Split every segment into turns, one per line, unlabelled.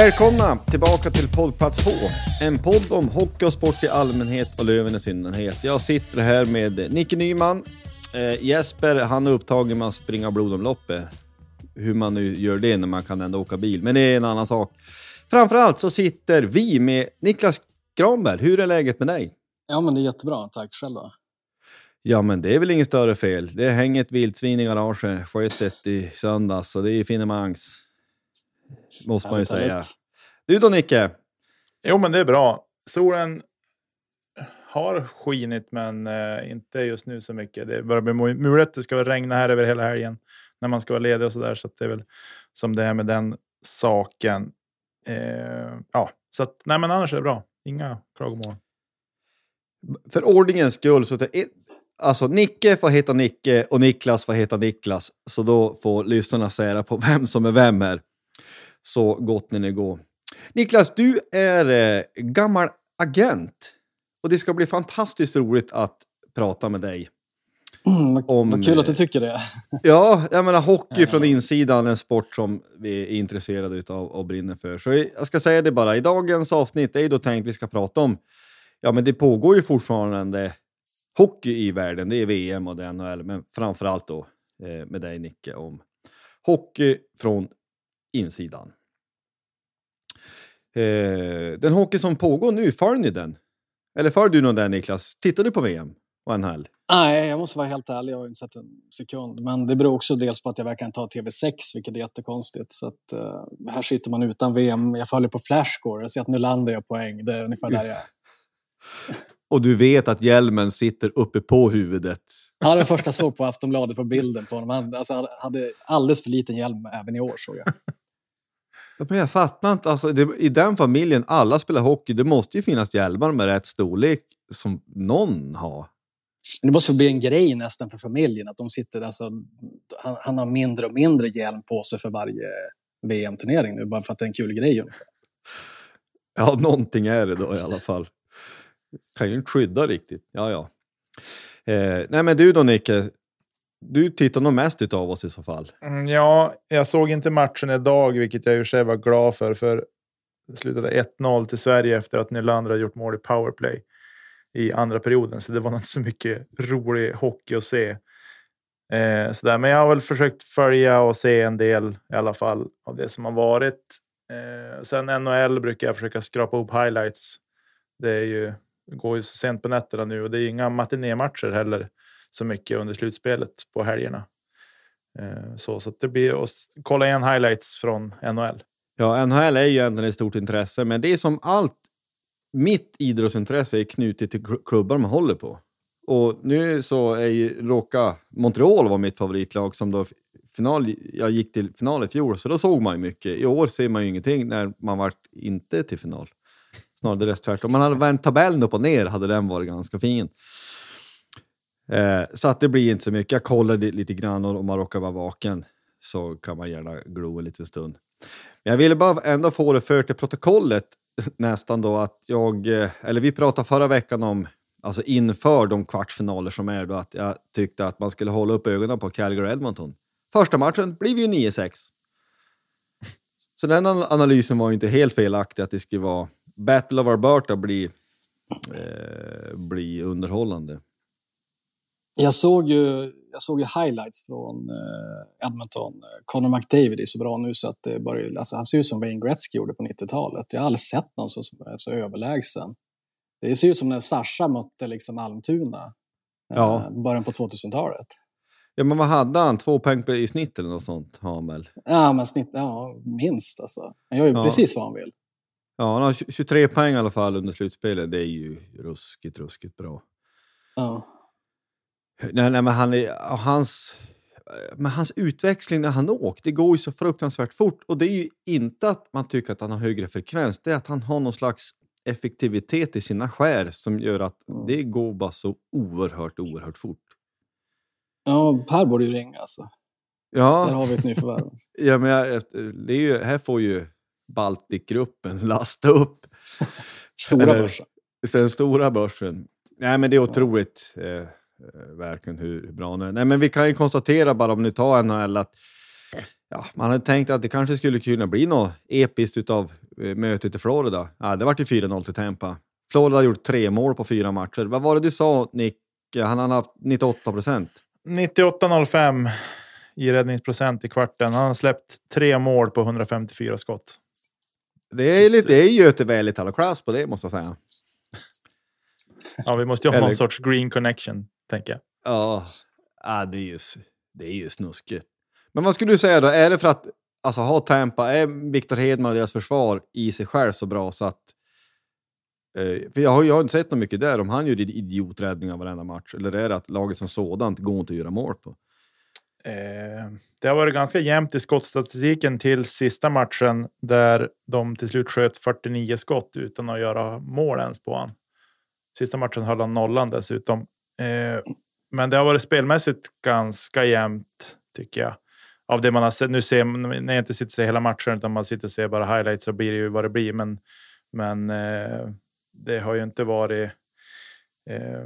Välkomna tillbaka till poddplats H. En podd om hockey och sport i allmänhet och Löven i synnerhet. Jag sitter här med Nicke Nyman. Eh, Jesper, han är upptagen med att springa blodomloppet. Hur man nu gör det när man kan ändå åka bil, men det är en annan sak. Framförallt så sitter vi med Niklas Granberg. Hur är läget med dig?
Ja, men det är jättebra. Tack själv då.
Ja, men det är väl inget större fel. Det hänger ett vildsvin i garaget, sköt ett i söndags, så det är finemangs. Måste man ju säga.
härligt.
Du då Nicke?
Jo, men det är bra. Solen har skinit, men eh, inte just nu så mycket. Det börjar bli mu- mulet. Det ska väl regna här över hela helgen när man ska vara ledig och så där. Så det är väl som det är med den saken. Eh, ja, så att nej, men annars är det bra. Inga klagomål.
För ordningens skull så alltså Nicke får heta Nicke och Niklas får heta Niklas. Så då får lyssnarna säga på vem som är vem här. Så gott ni går. Niklas, du är eh, gammal agent. Och det ska bli fantastiskt roligt att prata med dig.
Mm,
Om,
vad kul att du
eh,
tycker det.
Ja, jag menar hockey från insidan, en sport som vi är intresserade utav och brinner för. Så jag ska säga det bara, i dagens avsnitt är ju då tänkt vi ska prata om, ja men det pågår ju fortfarande hockey i världen, det är VM och det är NHL, men framförallt då eh, med dig Nicke om hockey från insidan. Eh, den hockey som pågår nu, följer ni den? Eller följer du någon där Niklas? Tittar du på VM och NHL?
Nej, jag måste vara helt ärlig. Jag har inte sett en sekund. Men det beror också dels på att jag verkar inte ha TV6, vilket är jättekonstigt. Så att, eh, här sitter man utan VM. Jag följer på Flashscore. Jag ser att Nylander gör poäng. Det är ungefär där jag är.
Och du vet att hjälmen sitter uppe på huvudet.
Ja, det första jag såg på Aftonbladet på bilden på honom. Han alltså, hade alldeles för liten hjälm även i år, såg jag.
Men jag fattar inte, alltså, det, i den familjen, alla spelar hockey, det måste ju finnas hjälmar med rätt storlek som någon har.
Men det måste bli en grej nästan för familjen. Att de sitter, alltså, han, han har mindre och mindre hjälm på sig för varje VM-turnering nu, bara för att det är en kul grej ungefär.
Ja, någonting är det då i alla fall. Kan ju inte skydda riktigt. Ja, ja. Eh, nej, men du då Nicke, du tittar nog mest utav oss i så fall.
Mm, ja, jag såg inte matchen idag, vilket jag i och för sig var glad för. För det slutade 1-0 till Sverige efter att Nylander hade gjort mål i powerplay i andra perioden. Så det var inte så mycket rolig hockey att se. Eh, sådär. Men jag har väl försökt följa och se en del i alla fall av det som har varit. Eh, sen NHL brukar jag försöka skrapa upp highlights. Det är ju, det går ju så sent på nätterna nu och det är inga matinématcher heller så mycket under slutspelet på helgerna. Eh, så så att det blir att kolla igen highlights från NHL.
Ja, NHL är ju egentligen ett stort intresse, men det är som allt, mitt idrottsintresse är knutet till klubbar man håller på. Och nu så är ju, råkar Montreal vara mitt favoritlag som då final, jag gick till final i fjol, så då såg man ju mycket. I år ser man ju ingenting när man vart inte till final. Snarare tvärtom. tvärtom. Man hade vänt tabellen upp och ner, hade den varit ganska fin. Eh, så att det blir inte så mycket. Jag kollar lite grann och om man råkar vara vaken så kan man gärna glo en liten stund. Men jag ville bara ändå få det för till protokollet nästan då att jag, eh, eller vi pratade förra veckan om, alltså inför de kvartsfinaler som är då, att jag tyckte att man skulle hålla upp ögonen på Calgary Edmonton. Första matchen blev ju 9-6. Så den analysen var ju inte helt felaktig att det skulle vara Battle of Alberta bli, eh, bli underhållande.
Jag såg ju, jag såg ju highlights från eh, Edmonton. Connor McDavid är så bra nu så att det börjar, alltså han ser ut som Wayne Gretzky gjorde på 90-talet. Jag har aldrig sett någon som är så överlägsen. Det ser ut som när Sasha mötte liksom Almtuna eh, ja. början på 2000-talet.
Ja, men vad hade han? Två poäng i snitt eller något sånt väl?
Ja, men snitt, ja, minst alltså. Han gör ju ja. precis vad han vill.
Ja, han har 23 poäng i alla fall under slutspelet. Det är ju ruskigt, ruskigt bra.
Ja.
Nej, nej men han är, hans, men hans utväxling när han åker, det går ju så fruktansvärt fort. Och det är ju inte att man tycker att han har högre frekvens, det är att han har någon slags effektivitet i sina skär som gör att mm. det går bara så oerhört, oerhört fort.
Ja, Per borde ju ringa alltså.
Ja.
Där har vi ett nyförvärv.
ja, men jag, det är ju, här får ju Balticgruppen lasta upp.
stora börsen.
Den stora börsen. Nej, men det är otroligt. Eh, Eh, verkligen hur bra han är. Nej, men vi kan ju konstatera bara om ni tar NHL att ja, man hade tänkt att det kanske skulle kunna bli något episkt av eh, mötet i Florida. Ja, det vart ju 4-0 till Tampa. Florida har gjort tre mål på fyra matcher. Vad var det du sa, Nick? Han har haft 98 procent.
98,05 i räddningsprocent i kvarten. Han har släppt tre mål på 154 skott.
Det är, lite, det är Göte Välitalo klass på det, måste jag säga.
Ja, vi måste ju ha Eller... någon sorts green connection tänker jag.
Ja, ja det, är ju, det är ju snuskigt. Men vad skulle du säga då? Är det för att alltså, ha Tampa, är Victor Hedman och deras försvar i sig själv så bra så att... Eh, för jag har, jag har inte sett något mycket där om han gör idioträddningar varenda match. Eller är det att laget som sådant går inte att göra mål på?
Eh, det har varit ganska jämnt i skottstatistiken till sista matchen där de till slut sköt 49 skott utan att göra mål ens på honom. Sista matchen höll han nollan dessutom. Eh, men det har varit spelmässigt ganska jämnt tycker jag. Av det man har sett. Nu ser när jag inte sitter och ser hela matchen utan man sitter och ser bara highlights så blir det ju vad det blir. Men, men eh, det har ju inte varit eh,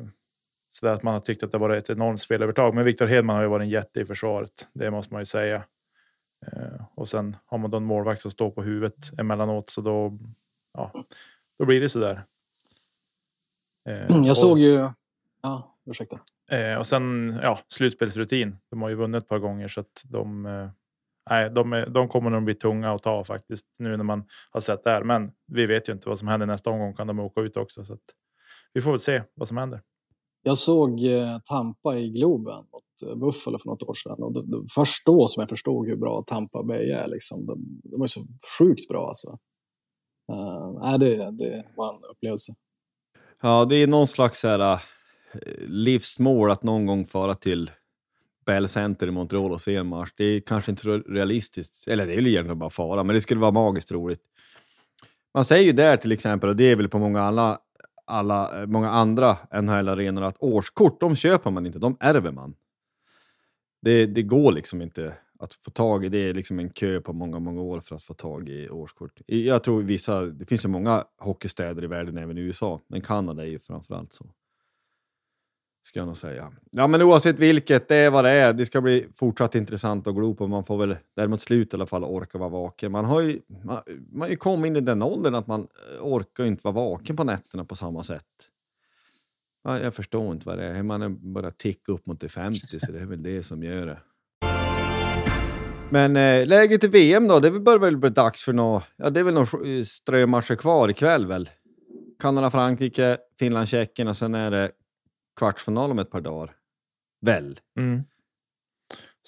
så att man har tyckt att det varit ett enormt spelövertag. Men Victor Hedman har ju varit en jätte i försvaret. Det måste man ju säga. Och sen har man då en målvakt som står på huvudet emellanåt så då, ja, då blir det så där.
Jag och, såg ju, ja, ursäkta.
Eh, och sen ja, slutspelsrutin. De har ju vunnit ett par gånger så att de, eh, nej, de, är, de kommer nog bli tunga att ta faktiskt nu när man har sett det här. Men vi vet ju inte vad som händer nästa omgång. Kan de åka ut också? Så att vi får väl se vad som händer.
Jag såg eh, Tampa i Globen mot eh, Buffalo för något år sedan och det, det, först då som jag förstod hur bra Tampa Bay är. Liksom. De, de var så sjukt bra alltså. Uh, det, det var en upplevelse.
Ja, det är någon slags så här, livsmål att någon gång fara till Bell Center i Montreal och se en match. Det är kanske inte så realistiskt, eller det är väl egentligen bara fara, men det skulle vara magiskt roligt. Man säger ju där till exempel, och det är väl på många, alla, alla, eh, många andra NHL-arenor, att årskort, de köper man inte, de ärver man. Det, det går liksom inte att få tag i, det är liksom en kö på många, många år för att få tag i årskort. Jag tror vissa, det finns ju många hockeystäder i världen, även i USA, men Kanada är ju framförallt så. Ska jag nog säga. Ja, men oavsett vilket, det är vad det är. Det ska bli fortsatt intressant att glo på. Man får väl däremot slut i alla fall orka vara vaken. Man har ju, man, man har ju kommit in i den åldern att man eh, orkar inte vara vaken på nätterna på samma sätt. Ja, jag förstår inte vad det är. Man är bara ticka upp mot det 50, så det är väl det som gör det. Men eh, läget i VM då? Det börjar väl bli dags för några... Ja, det är väl några strömatcher kvar ikväll väl? Kanada, Frankrike, Finland, Tjeckien och sen är det kvartsfinal om ett par dagar. Väl?
Mm.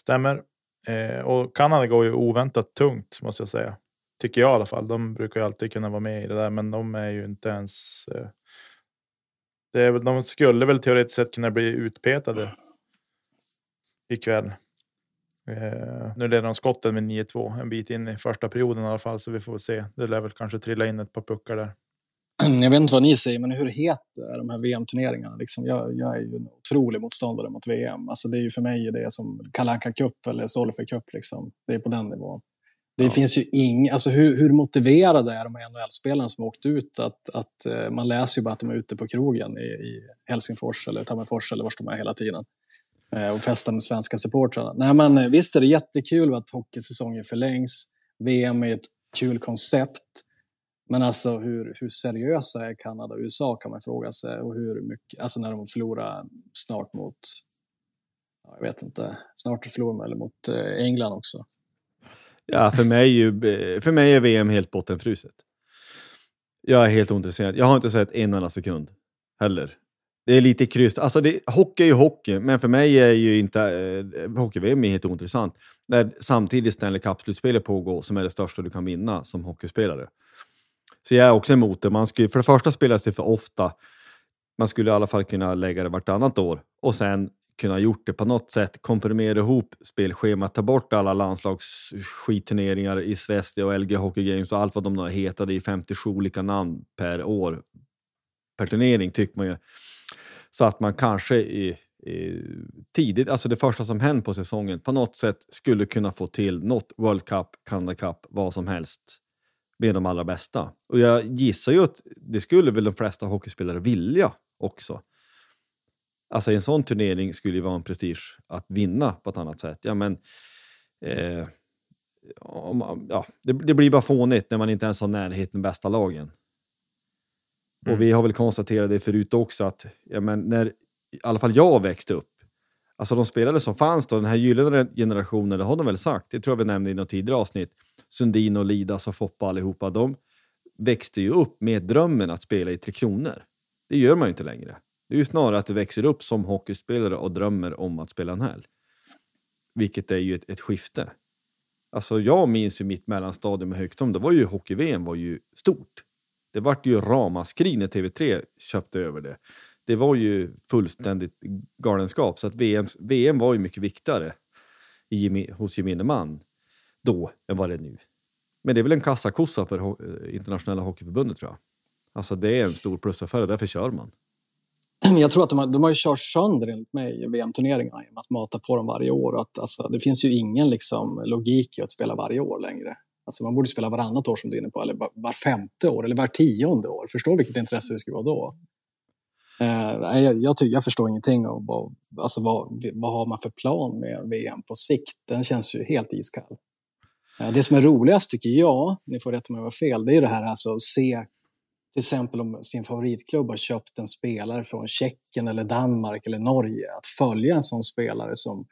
Stämmer. Eh, och Kanada går ju oväntat tungt måste jag säga. Tycker jag i alla fall. De brukar ju alltid kunna vara med i det där, men de är ju inte ens. Eh, det är, de skulle väl teoretiskt sett kunna bli utpetade ikväll. Eh, nu leder de skotten med 9-2 en bit in i första perioden i alla fall, så vi får se. Det lär väl kanske trilla in ett par puckar där.
Jag vet inte vad ni säger, men hur het är de här VM-turneringarna? Liksom, jag, jag är ju en otrolig motståndare mot VM. Alltså, det är ju för mig det som Kalle Cup eller Solfer Cup. Liksom. Det är på den nivån. Det ja. finns ju ing, alltså hur, hur motiverade är de här NHL-spelarna som åkt ut? Att, att, uh, man läser ju bara att de är ute på krogen i, i Helsingfors eller Tammerfors eller var de är hela tiden. Uh, och festar med svenska supportrarna. Nej, men, uh, visst är det jättekul att hockeysäsongen förlängs. VM är ett kul koncept. Men alltså hur, hur seriösa är Kanada och USA kan man fråga sig. Och hur mycket, alltså när de förlorar snart mot, jag vet inte, snart förlorar de eller mot eh, England också.
Ja, för mig, eh, för mig är VM helt bottenfruset. Jag är helt ointresserad. Jag har inte sett en enda sekund heller. Det är lite kryss. Alltså det, hockey är ju hockey, men för mig är ju inte eh, hockey-VM helt ointressant. När samtidigt Stanley Cup-slutspelet pågår, som är det största du kan vinna som hockeyspelare. Så jag är också emot det. Man skulle, för det första spelas det för ofta. Man skulle i alla fall kunna lägga det vartannat år och sen kunna gjort det på något sätt, komprimera ihop spelschemat, ta bort alla landslagsskitturneringar i Sverige och LG Hockey Games och allt vad de nu heter. Det är 57 olika namn per år per turnering tycker man ju. Så att man kanske i, i, tidigt, alltså det första som händer på säsongen, på något sätt skulle kunna få till något World Cup, Canada Cup, vad som helst med de allra bästa. Och jag gissar ju att det skulle väl de flesta hockeyspelare vilja också. Alltså en sån turnering skulle ju vara en prestige att vinna på ett annat sätt. Ja, men, eh, om, ja, det, det, blir bara fånigt när man inte ens har närhet med bästa lagen. Mm. Och vi har väl konstaterat det förut också att ja, men när i alla fall jag växte upp, alltså de spelare som fanns då, den här gyllene generationen, det har de väl sagt, det tror jag vi nämnde i något tidigare avsnitt, Sundin och Lidas och Foppa allihopa, de växte ju upp med drömmen att spela i Tre Kronor. Det gör man ju inte längre. Det är ju snarare att du växer upp som hockeyspelare och drömmer om att spela en häl. Vilket är ju ett, ett skifte. Alltså jag minns ju mitt mellanstadium med Högtom, det var ju hockey-VM var ju stort. Det vart ju ramaskri när TV3 köpte över det. Det var ju fullständigt galenskap, så att VM, VM var ju mycket viktigare i, hos gemene man då än vad det är nu. Men det är väl en kassakossa för ho internationella hockeyförbundet tror jag. Alltså det är en stor plusaffär därför kör man.
jag tror att de har, de har ju kört sönder enligt mig VM-turneringarna genom att mata på dem varje år. Att, alltså, det finns ju ingen liksom, logik i att spela varje år längre. Alltså, man borde spela varannat år som du är inne på, eller var femte år eller var tionde år. Förstår vilket intresse det skulle vara då? Eh, jag, jag, jag, förstår ingenting av vad, alltså, vad, vad har man för plan med VM på sikt. Den känns ju helt iskall. Eh, det som är roligast tycker jag, ni får rätta mig om jag har fel, det är det här alltså att se till exempel om sin favoritklubb har köpt en spelare från Tjeckien eller Danmark eller Norge, att följa en sån spelare som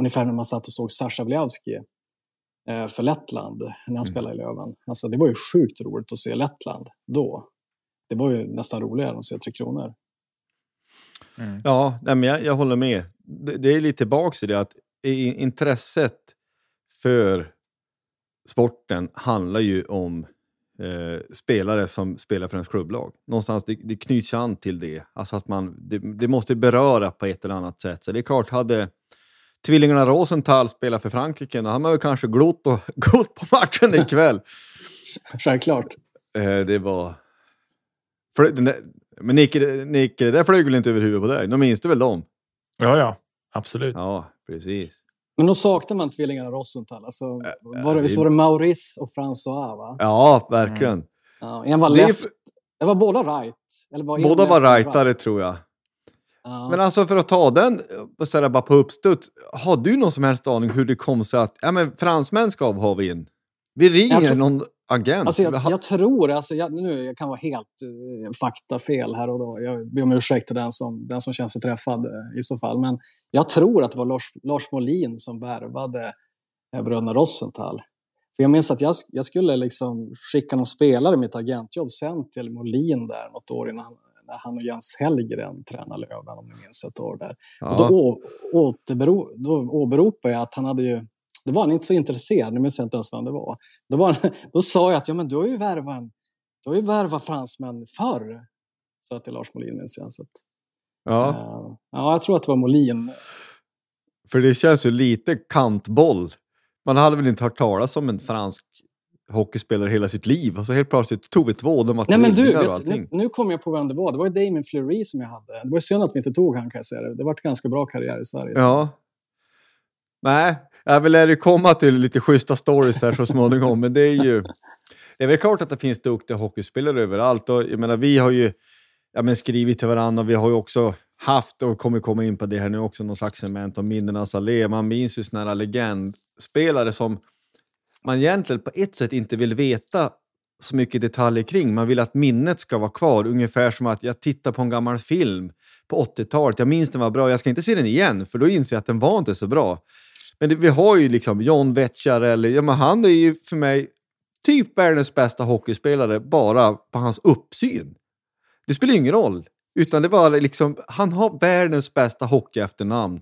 ungefär när man satt och såg Sasha Wliawski eh, för Lettland när han mm. spelade i Löven. Alltså, det var ju sjukt roligt att se Lettland då. Det var ju nästan roligare än att se Tre Kronor.
Mm. Ja, men jag, jag, håller med. Det, det är lite tillbaka i det att intresset för sporten handlar ju om eh, spelare som spelar för ens klubblag. Någonstans det, det knyts an till det. Alltså att man, det, det, måste beröra på ett eller annat sätt. Så det är klart, hade tvillingarna Rosenthal spelat för Frankrike, då hade man väl kanske glott, och, glott på matchen ikväll.
Självklart.
Eh, det var... För, men Nicke, Nicke, det där flög väl inte över huvudet på dig? De minns du väl dem?
Ja, ja. Absolut.
Ja, precis.
Men då saknar man tvillingarna Rosenthal. Alltså, äh, var det, visst var det Maurice och François? Va?
Ja, verkligen. Mm.
Ja, en var left. Det var båda right. Eller var
båda var rightare right. tror jag. Ja. Men alltså för att ta den så där, bara på uppstuds. Har du någon som helst aning hur det kom sig att ja, men fransmän ska ha vi in? Vi ringer tror, någon agent.
Alltså jag, jag tror, alltså jag, nu jag kan vara helt uh, faktafel här och då. Jag ber om ursäkt till den som, den som känner sig träffad uh, i så fall. Men jag tror att det var Lars, Lars Molin som värvade uh, bröderna Rosenthal. För jag minns att jag, jag skulle liksom skicka någon spelare i mitt agentjobb sen till Molin där något år innan när han och Jens Hellgren tränade Löven, om ni minns ett år där. Ja. Och då, återbero, då åberopar jag att han hade ju då var han inte så intresserad, nu minns jag inte ens vem det var. Då, var då sa jag att ja, men du har ju värvat, du har ju värvat fransmän förr. Så till Lars Molin minns jag. Så att,
ja.
Uh, ja, jag tror att det var Molin.
För det känns ju lite kantboll. Man hade väl inte hört talas om en fransk hockeyspelare hela sitt liv. Och så helt plötsligt tog vi två, de
Nej, men du, vet, nu, nu kom jag på vem det var. Det var ju Damien Fleury som jag hade. Det var synd att vi inte tog han kan jag säga. Det, det var en ganska bra karriär i Sverige. så.
Ja. Nej, jag vill lära komma till lite schyssta stories här så småningom, men det är ju... Det är väl klart att det finns duktiga hockeyspelare överallt och jag menar, vi har ju ja, men skrivit till varandra och vi har ju också haft, och kommer komma in på det här nu också, någon slags cement om minnenas allé. Man minns ju såna här legendspelare som man egentligen på ett sätt inte vill veta så mycket detaljer kring. Man vill att minnet ska vara kvar, ungefär som att jag tittar på en gammal film på 80-talet. Jag minns den var bra, jag ska inte se den igen, för då inser jag att den var inte så bra. Men det, vi har ju liksom John Vetchare, ja, men han är ju för mig typ världens bästa hockeyspelare bara på hans uppsyn. Det spelar ingen roll, utan det var liksom, han har världens bästa hockey efternamn.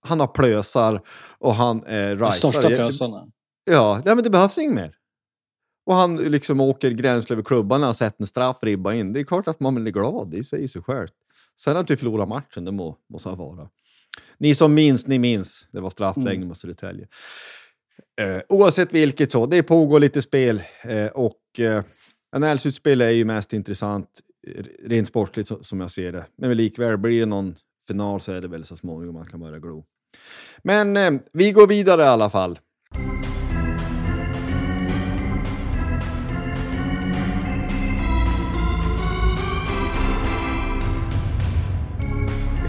Han har plösar och han är
De
rightare.
största plösarna.
Ja, nej, men det behövs inget mer. Och han liksom åker gränsle över klubban när han sett en straffribba in. Det är klart att man blir glad, det säger sig självt. Sen att vi förlorar matchen, det må, må så vara. Ni som minns, ni minns. Det var straffläggning mot Södertälje. Eh, oavsett vilket så, det pågår lite spel eh, och eh, NL-slutspel är ju mest intressant rent sportligt så, som jag ser det. Men likväl, blir det någon final så är det väl så småningom man kan börja glo. Men eh, vi går vidare i alla fall.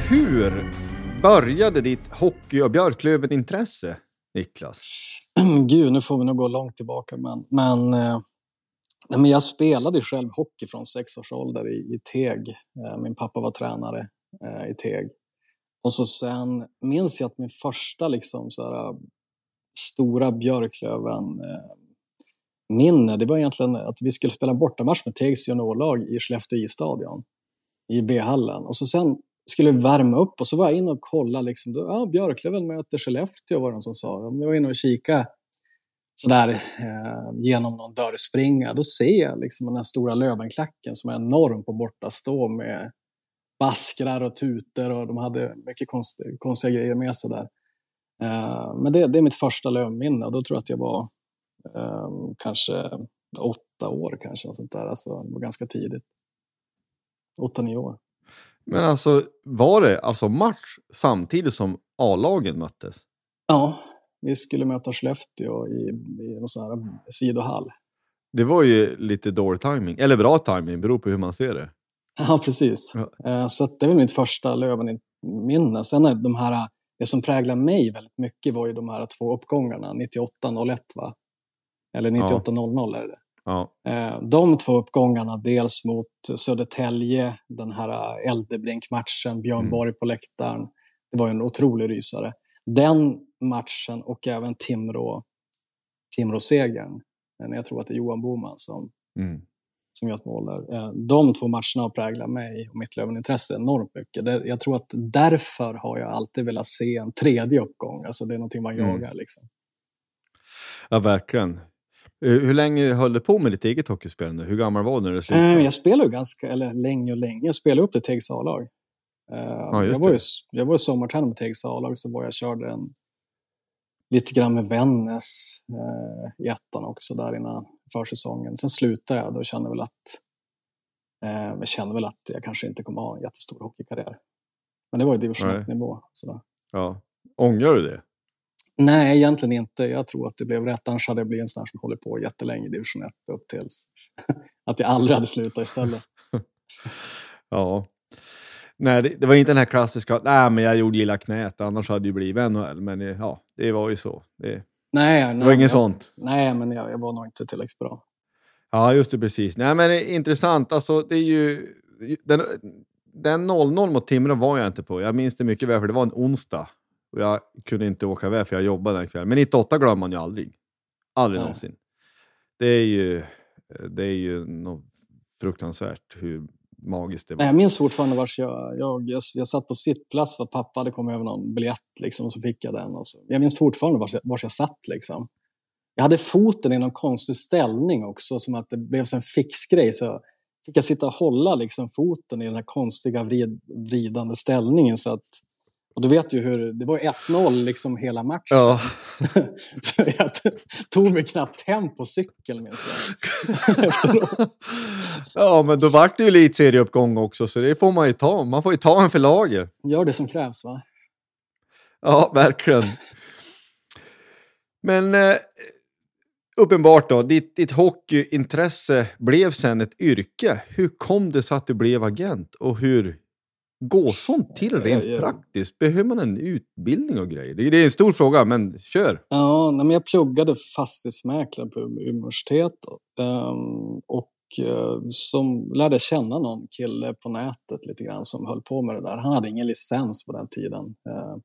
Hur började ditt hockey och Björklöven-intresse, Niklas?
Gud, nu får vi nog gå långt tillbaka. Men, men, eh, nej, men jag spelade själv hockey från sex års ålder i, i Teg. Eh, min pappa var tränare eh, i Teg. Och så sen minns jag att min första liksom, så här, eh, stora Björklöven eh, minne, det var egentligen att vi skulle spela bortamatch med Tegs juniorlag i Skellefteå isstadion i B-hallen. Och så sen skulle värma upp och så var jag inne och kollade. Liksom, då, ja, Björklöven möter Skellefteå var det någon som sa. Jag var inne och kika sådär eh, genom någon dörrspringa. Då ser jag liksom den här stora Lövenklacken som är enorm på bortastå med baskrar och tutor och de hade mycket konstiga, konstiga grejer med sig där. Eh, men det, det är mitt första Lövenminne och då tror jag att jag var eh, kanske åtta år kanske. Och sånt där. Alltså, det var ganska tidigt. Åtta, nio år.
Men alltså, var det alltså match samtidigt som A-lagen möttes?
Ja, vi skulle möta Skellefteå i, i någon sån här sidohall.
Det var ju lite dålig timing eller bra timing, beror på hur man ser det.
Ja, precis.
Ja.
Eh, Så det var mitt första Löven-minne. Sen är de här, det som präglar mig väldigt mycket var ju de här två uppgångarna, 98-01 va? Eller 98-00 är det.
Ja.
Eh, De två uppgångarna, dels mot Södertälje, den här Eldebrink-matchen, Björn
Mm.
Borg på läktaren. Det var en otrolig rysare. Den matchen och även Timrå, Timrå-segern, eh, när jag tror att det är Johan Boman som,
Mm.
som gör ett mål där. Eh, De två matcherna har präglat mig och mitt Löven-intresse enormt mycket. Jag tror att därför har jag alltid velat se en tredje uppgång. Alltså det är någonting man
Mm.
jagar. Liksom.
ja, verkligen. Eh, Hur länge höll du på med ditt eget hockeyspelande? Hur gammal var du när du
Eh,
slutade?
Jag spelade ganska, eller länge och länge. Jag spelade upp till Tegs A-lag. Eh,
just
jag, var ju, jag var sommartränare med Tegs A-lag, så var jag körde en, lite grann med Vännäs eh, i ettan också där innan försäsongen. Sen slutade jag, då kände väl att eh, jag kände väl att jag kanske inte kommer ha en jättestor hockeykarriär. Men det var ju division
Nej.
1-nivå. Sådär.
Ja. Ångrar du det?
Nej, egentligen inte. Jag tror att det blev rätt. Annars hade jag blivit en sån här som håller på jättelänge i division 1 upp tills att jag aldrig hade slutat istället.
Ja. Nej, det, det var inte den här klassiska, nej men jag gjorde illa knät, annars hade det ju blivit NHL. Men ja, det var ju så. Det,
Nej,
det
nej,
var inget
jag,
sånt.
Nej, men jag, jag var nog inte tillräckligt bra.
Ja, just det, precis. Nej, men det intressant. Alltså, det är ju... Den, den 0-0 mot Timrå var jag inte på. Jag minns det mycket väl, för det var en onsdag. Och jag kunde inte åka iväg, för jag jobbade den kvällen. Men 98 glömmer man ju aldrig. Aldrig
Nej.
någonsin. Det är ju... Det är ju något fruktansvärt hur magiskt det var.
Jag minns fortfarande vars jag, jag, jag, jag satt på sittplats för att pappa hade kommit över någon biljett liksom, och så fick jag den. Och så. Jag minns fortfarande vars jag, vars jag satt. Liksom. Jag hade foten i någon konstig ställning också, som att det blev en fixgrej. Så fick jag sitta och hålla liksom, foten i den här konstiga vrid, vridande ställningen så att Och du vet ju hur, det var 1-0 liksom hela matchen.
Ja.
så jag tog mig knappt hem på cykel minns jag. Efteråt.
ja, men då vart det ju elitserieuppgång också, så det får man ju ta. Man får ju ta en för laget.
Gör det som krävs va?
Ja, verkligen. Men eh, uppenbart då, ditt, ditt hockeyintresse blev sen ett yrke. Hur kom det sig att du blev agent och hur går sånt till rent
Ja,
praktiskt? Behöver man en utbildning och grejer? Det, är en stor fråga, men kör.
Ja, men jag pluggade fastighetsmäklare på Umeå universitet ehm, och eh, som lärde känna någon kille på nätet lite grann som höll på med det där. Han hade ingen licens på den tiden. Eh,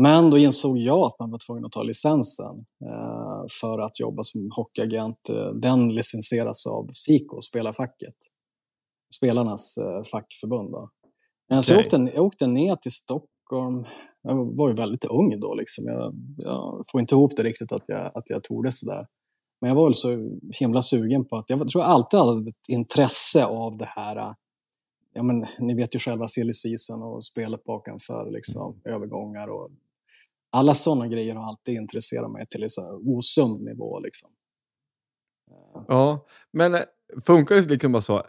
men då insåg jag att man var tvungen att ta licensen eh, för att jobba som hockeyagent. Den licensieras av SIKO, spelarfacket. Spelarnas fackförbund. Då. Eh, Så jag,
Okej.
åkte, jag åkte ner till Stockholm. Jag var ju väldigt ung då. Liksom. Jag, jag får inte ihop det riktigt att jag, att jag tog det sådär. Men jag var väl så himla sugen på att... Jag tror jag alltid hade ett intresse av det här eh, ja, men, ni vet ju själva silly season och spelet bakanför liksom, övergångar och alla sådana grejer har alltid intresserat mig till en osund nivå. Liksom.
Ja, men eh, funkar det liksom bara så?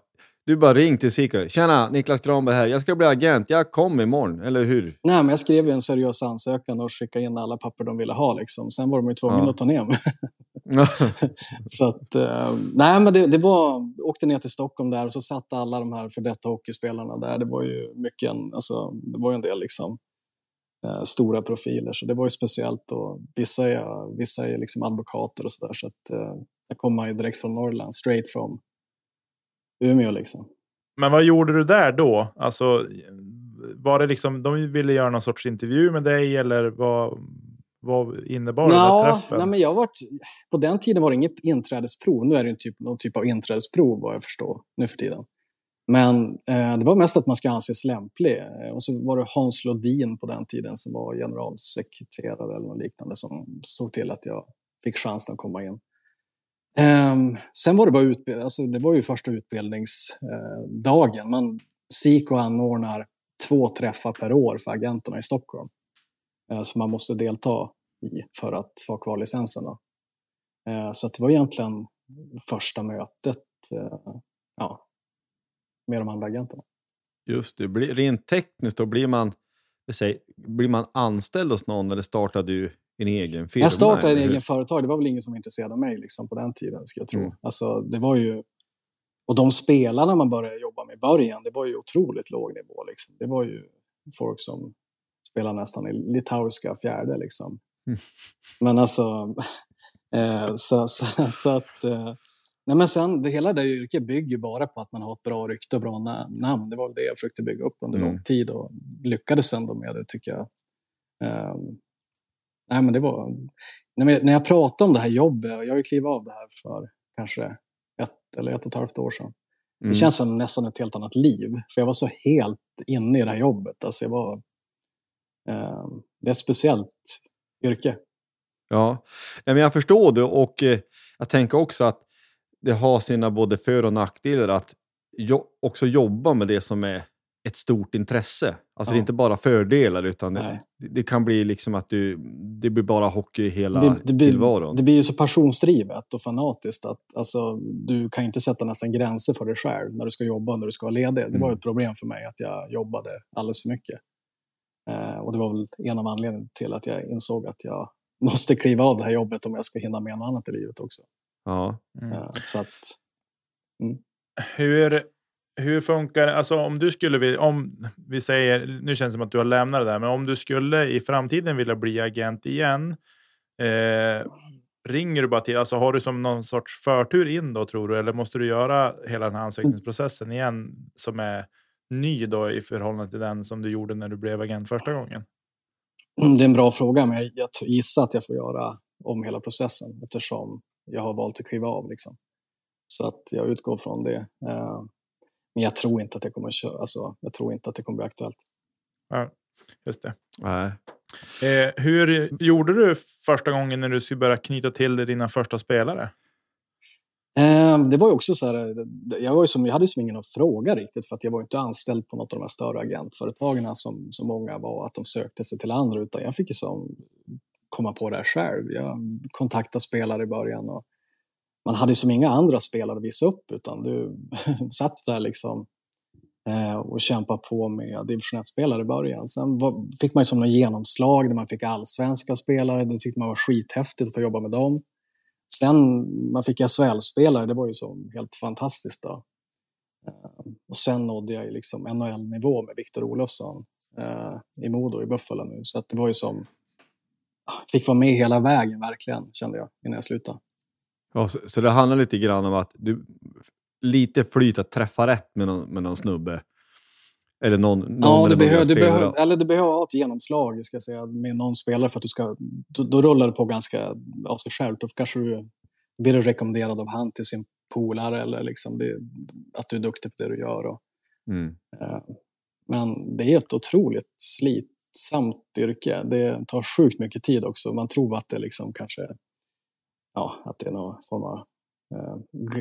Du bara ring till Sika. Tjena, Niklas Granberg här. Jag ska bli agent. Jag kommer imorgon, eller hur?
Nej, men jag skrev ju en seriös ansökan och skickade in alla papper de ville ha. Liksom. Sen var de ju tvungna
Ja.
att ta ner mig. så att, eh, nej, men det, det var, åkte ner till Stockholm där och så satt alla de här för detta hockeyspelarna där. Det var ju mycket en, alltså, det var en del liksom, eh, stora profiler, så det var ju speciellt. Och vissa är, vissa är liksom advokater och så där. Så att, jag kommer ju direkt från Norrland, straight from Umeå liksom.
Men vad gjorde du där då? Alltså, var det liksom, de ville göra någon sorts intervju med dig eller vad, vad innebar den där träffen?
nej, men jag varit, på den tiden var det inget inträdesprov. Nu är det en typ, någon typ av inträdesprov vad jag förstår nu för tiden. Men eh, det var mest att man ska anses lämplig. Eh, Och så var det Hans Lodin på den tiden som var generalsekreterare eller något liknande som stod till att jag fick chansen att komma in. Um, sen var det bara utbild- alltså det var ju första utbildningsdagen. Eh, man, SIKO anordnar två träffar per år för agenterna i Stockholm. uh, som man måste delta i för att få kvar licensen. Uh, eh, Så att det var egentligen första mötet uh, ja, med de andra agenterna.
Just det, rent tekniskt då blir man, säger, blir man anställd hos någon eller startar du en egen firma?
Jag startade en egen företag. Det var väl ingen som var intresserad av mig liksom, på den tiden. Ska jag tro.
Mm.
Alltså, det var ju... Och de spelarna man började jobba med i början, det var ju otroligt låg nivå. Liksom. Det var ju folk som spelade nästan i litauiska fjärde. Liksom.
Mm.
Men alltså... Eh, så, så, så att... Eh, nej men sen, det hela det där yrket bygger bara på att man har ett bra rykte och bra na- namn. Det var väl det jag försökte bygga upp under
Mm.
lång tid och lyckades ändå med det tycker jag. Eh, nej men det var... När jag pratar om det här jobbet, och jag ju klivit av det här för kanske ett eller ett och ett halvt år sedan.
Mm.
Det känns som nästan ett helt annat liv. För jag var så helt inne i det här jobbet. Alltså jag var, eh, det är ett speciellt yrke.
Ja, men jag förstår det och eh, jag tänker också att det har sina både för och nackdelar att jo också jobba med det som är ett stort intresse. Alltså det är
Ja.
inte bara fördelar utan det, det kan bli liksom att du, det blir bara hockey hela
Det, det, blir,
tillvaron.
det blir ju så passionsdrivet och fanatiskt att alltså, du kan inte sätta nästan gränser för dig själv när du ska jobba och när du ska vara ledig. Det var
Mm.
ett problem för mig att jag jobbade alldeles för mycket. Eh, och det var väl en av anledningarna till att jag insåg att jag måste kliva av det här jobbet om jag ska hinna med något annat i livet också.
Ja.
Mm.
Eh, så att,
Hur, hur funkar det? Alltså om du skulle vilja, om vi säger, nu känns det som att du har lämnat det där, men om du skulle i framtiden vilja bli agent igen, eh, ringer du bara till, alltså har du som någon sorts förtur in då tror du, eller måste du göra hela den här ansökningsprocessen igen som är ny då i förhållande till den som du gjorde när du blev agent första gången?
Mm, det är en bra fråga, men jag, jag gissar att jag får göra om hela processen eftersom jag har valt att kliva av. Liksom. Så att jag utgår från det. Eh, men jag tror inte att det kommer att köra. Alltså, jag tror inte att det kommer bli aktuellt.
Ja, just det.
Nej.
Eh, hur gjorde du första gången när du skulle börja knyta till dig dina första spelare?
Eh, det var ju också så här, jag, var ju som, jag hade ju som ingen att fråga riktigt för att jag var inte anställd på något av de här större agentföretagen som, som många var, att de sökte sig till andra, utan jag fick ju som komma på det här själv. Jag kontaktade spelare i början och man hade som inga andra spelare att visa upp utan du satt där liksom eh, och kämpade på med division 1-spelare i början. Sen var, fick man ju som något genomslag där man fick allsvenska spelare, det tyckte man var skithäftigt att få jobba med dem. Sen man fick SHL-spelare, det var ju så helt fantastiskt. Då. Eh, och sen nådde jag liksom NHL-nivå med Viktor Olofsson eh, i Modo i Buffalo nu. Så att det var ju som, fick vara med hela vägen verkligen, kände jag innan jag slutade.
Ja, så, så det handlar lite grann om att du lite flyt att träffa rätt med någon, med någon snubbe. Eller någon, någon
ja, du behöver, du behöver, eller du behöver ha ett genomslag ska säga, med någon spelare för att du ska... Då, då rullar det på ganska av sig självt. Då kanske du blir du rekommenderad av han till sin polare eller liksom det, att du är duktig på det du gör. Och,
Mm.
eh, men det är ett otroligt slitsamt yrke. Det tar sjukt mycket tid också. Man tror att det liksom kanske ja, att det är någon form av eh,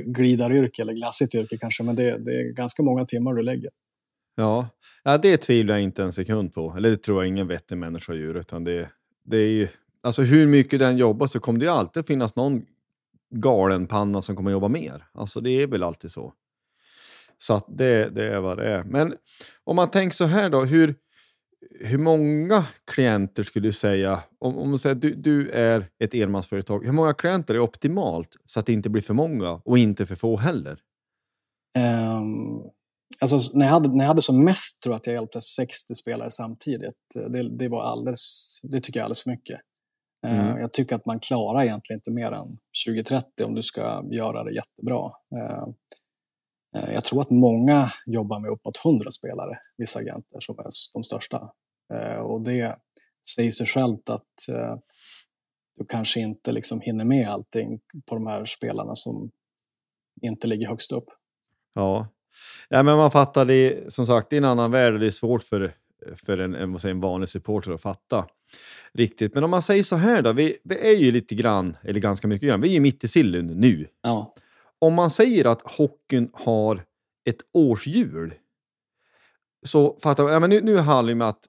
glidaryrke eller glassigt yrke kanske, men det, det är ganska många timmar du lägger.
Ja. ja, det tvivlar jag inte en sekund på. Eller det tror jag ingen vettig människa gör. Utan det, det är ju, alltså hur mycket den jobbar så kommer det ju alltid finnas någon galen panna som kommer jobba mer. Alltså det är väl alltid så. Så att det, det är vad det är. Men om man tänker så här då, hur, hur många klienter skulle du säga, om, om man säger att du, du är ett enmansföretag, hur många klienter är optimalt så att det inte blir för många och inte för få heller?
Ehm, alltså, när, jag hade, när jag hade som mest tror jag att jag hjälpte 60 spelare samtidigt. Det, det, var alldeles, det tycker jag är alldeles för mycket. Eh,
Mm.
Jag tycker att man klarar egentligen inte mer än 20-30 om du ska göra det jättebra. Eh, Jag tror att många jobbar med uppåt 100 spelare, vissa agenter som är de största. Eh, Och det säger sig självt att eh, du kanske inte liksom hinner med allting på de här spelarna som inte ligger högst upp.
Ja. ja, men man fattar det. Som sagt, är en annan värld och det är svårt för, för en, en, säger, en vanlig supporter att fatta riktigt. Men om man säger så här då, vi, vi är ju lite grann, eller ganska mycket grann, vi är ju mitt i sillen nu.
Ja,
Om man säger att hockeyn har ett årshjul, så fattar ja, men nu, nu handlar det om att,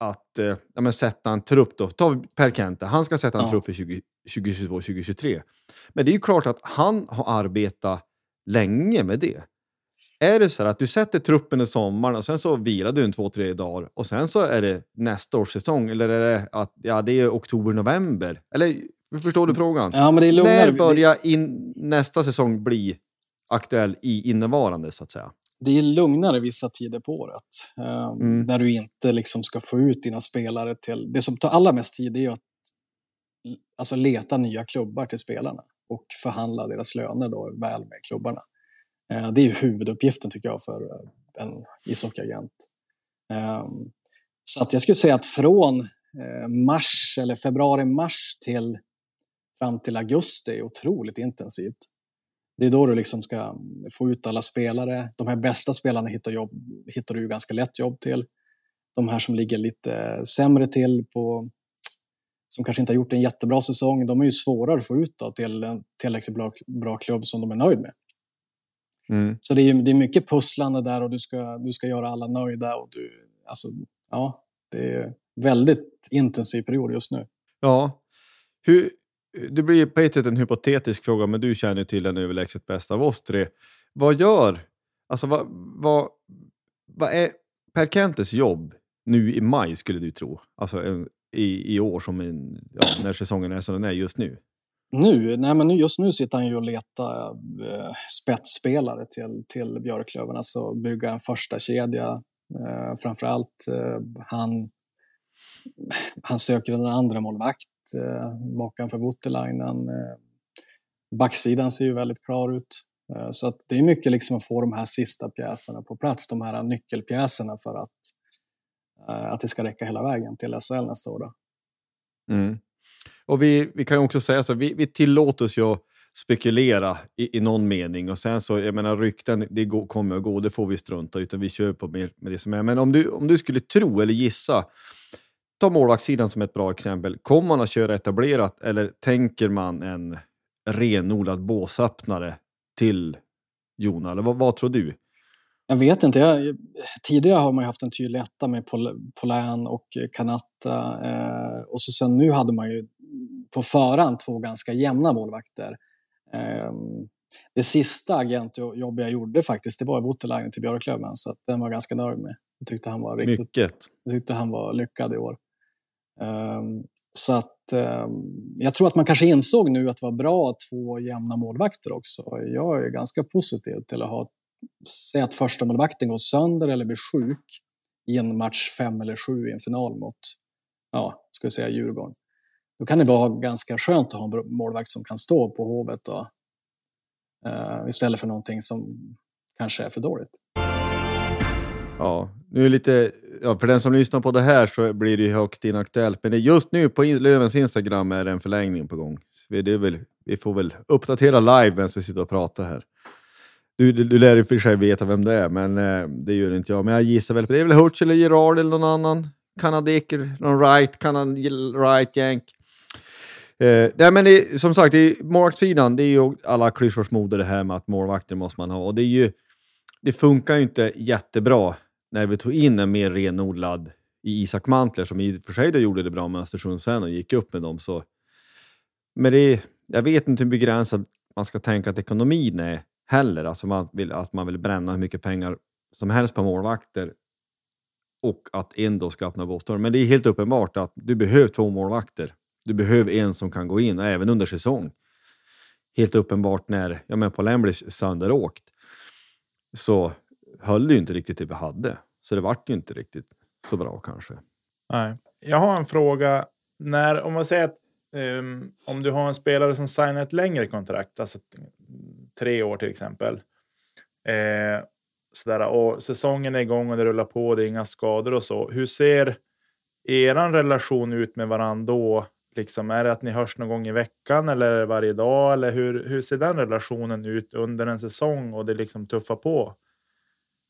att eh, ja, sätta en trupp. Då. Ta Per Kente, han ska sätta en
Ja.
trupp för 20 2022-2023. Men det är ju klart att han har arbetat länge med det. Är det så här att du sätter truppen i sommaren och sen så vilar du en två, tre dagar och sen så är det nästa års säsong eller är det att ja, det är oktober, november? Eller förstår du frågan?
ja men det är lugnare.
När börjar in, nästa säsong bli aktuell i innevarande så att säga?
Det är lugnare vissa tider på året. Eh,
Mm.
Där du inte liksom ska få ut dina spelare till... Det som tar allra mest tid är att alltså leta nya klubbar till spelarna och förhandla deras löner då väl med klubbarna. Eh, det är huvuduppgiften tycker jag för eh, en ishockeyagent. Eh, så att jag skulle säga att från eh, mars eller februari-mars till fram till augusti är otroligt intensivt. Det är då du liksom ska få ut alla spelare. De här bästa spelarna hittar, jobb, hittar du ganska lätt jobb till. De här som ligger lite sämre till, på, som kanske inte har gjort en jättebra säsong, de är ju svårare att få ut då till en tillräckligt bra, bra klubb som de är nöjd med.
Mm.
Så det är, det är mycket pusslande där och du ska, du ska göra alla nöjda. Och du, alltså, ja, det är väldigt intensiv period just nu.
Ja. Hur, det blir på ett sätt en hypotetisk fråga, men du känner ju till den överlägset bästa av oss tre. Vad gör, alltså vad, vad, vad är Per Kentes jobb nu i maj skulle du tro? Alltså en, i, i år som en, ja, när säsongen är som den är just nu.
Nu, nej men just nu sitter han ju och letar eh, spetsspelare till, till Björklöven, alltså bygga en första kedja. Eh, framförallt eh, han, han söker en andra målvakt eh, för Voutilainen. Eh, backsidan ser ju väldigt klar ut. Eh, så att det är mycket liksom att få de här sista pjäserna på plats, de här nyckelpjäserna för att, eh, att det ska räcka hela vägen till SHL nästa år. Då.
Mm. Och vi, vi kan också säga så, vi, vi tillåter oss ju att spekulera i, i någon mening och sen så, jag menar rykten, det går, kommer och går, det får vi strunta i, utan vi kör på med, med det som är. Men om du, om du skulle tro eller gissa, ta målvaktssidan som ett bra exempel. Kommer man att köra etablerat eller tänker man en renodlad båsöppnare till Jona? Eller vad, vad tror du?
Jag vet inte. Jag, tidigare har man haft en tydlig etta med Pol Polän och Kanatta. Eh, och så sen nu hade man ju på förhand två ganska jämna målvakter. Eh, det sista agentjobb jag gjorde faktiskt, det var Voutilainen till Björklöven, så den var jag ganska nöjd med. Jag tyckte han var riktigt...
Mycket.
Jag tyckte han var lyckad i år. Ehm, så att ehm, jag tror att man kanske insåg nu att det var bra att två jämna målvakter också. Jag är ganska positiv till att ha, säg att första målvakten går sönder eller blir sjuk i en match fem eller sju i en final mot, ja, ska vi säga Djurgården. Då kan det vara ganska skönt att ha en målvakt som kan stå på Hovet då, eh, istället för någonting som kanske är för dåligt.
Ja, nu är lite, ja, för den som lyssnar på det här så blir det ju högst inaktuellt, men just nu på Lövens Instagram är det en förlängning på gång. Så det är väl, vi får väl uppdatera live medan vi sitter och pratar här. Du, du, du lär ju för sig veta vem det är, men eh, det gör inte jag. Men jag gissar väl på det. är väl Hurts eller Gerard eller någon annan kanadiker, någon right, kanad, right yank. Eh, nej, men det, som sagt, det målvaktssidan, det är ju alla klyschors det här med att målvakter måste man ha. Och det, är ju, det funkar ju inte jättebra när vi tog in en mer renodlad i Isak Mantler, som i och för sig gjorde det bra med Östersund sen och gick upp med dem. Så. Men det, jag vet inte hur begränsad man ska tänka att ekonomin är heller. Alltså man vill, att man vill bränna hur mycket pengar som helst på målvakter och att en då ska öppna båtdörren. Men det är helt uppenbart att du behöver två målvakter. Du behöver en som kan gå in, även under säsong. Helt uppenbart när ja, men Paulin blir sönderåkt så höll det ju inte riktigt det vi hade. Så det vart ju inte riktigt så bra kanske.
Nej. Jag har en fråga. När, om man säger att um, om du har en spelare som signar ett längre kontrakt, alltså tre år till exempel. Eh, sådär, och säsongen är igång och det rullar på, det är inga skador och så. Hur ser er relation ut med varandra då? Liksom, är det att ni hörs någon gång i veckan eller varje dag? Eller hur, hur ser den relationen ut under en säsong och det liksom tuffar på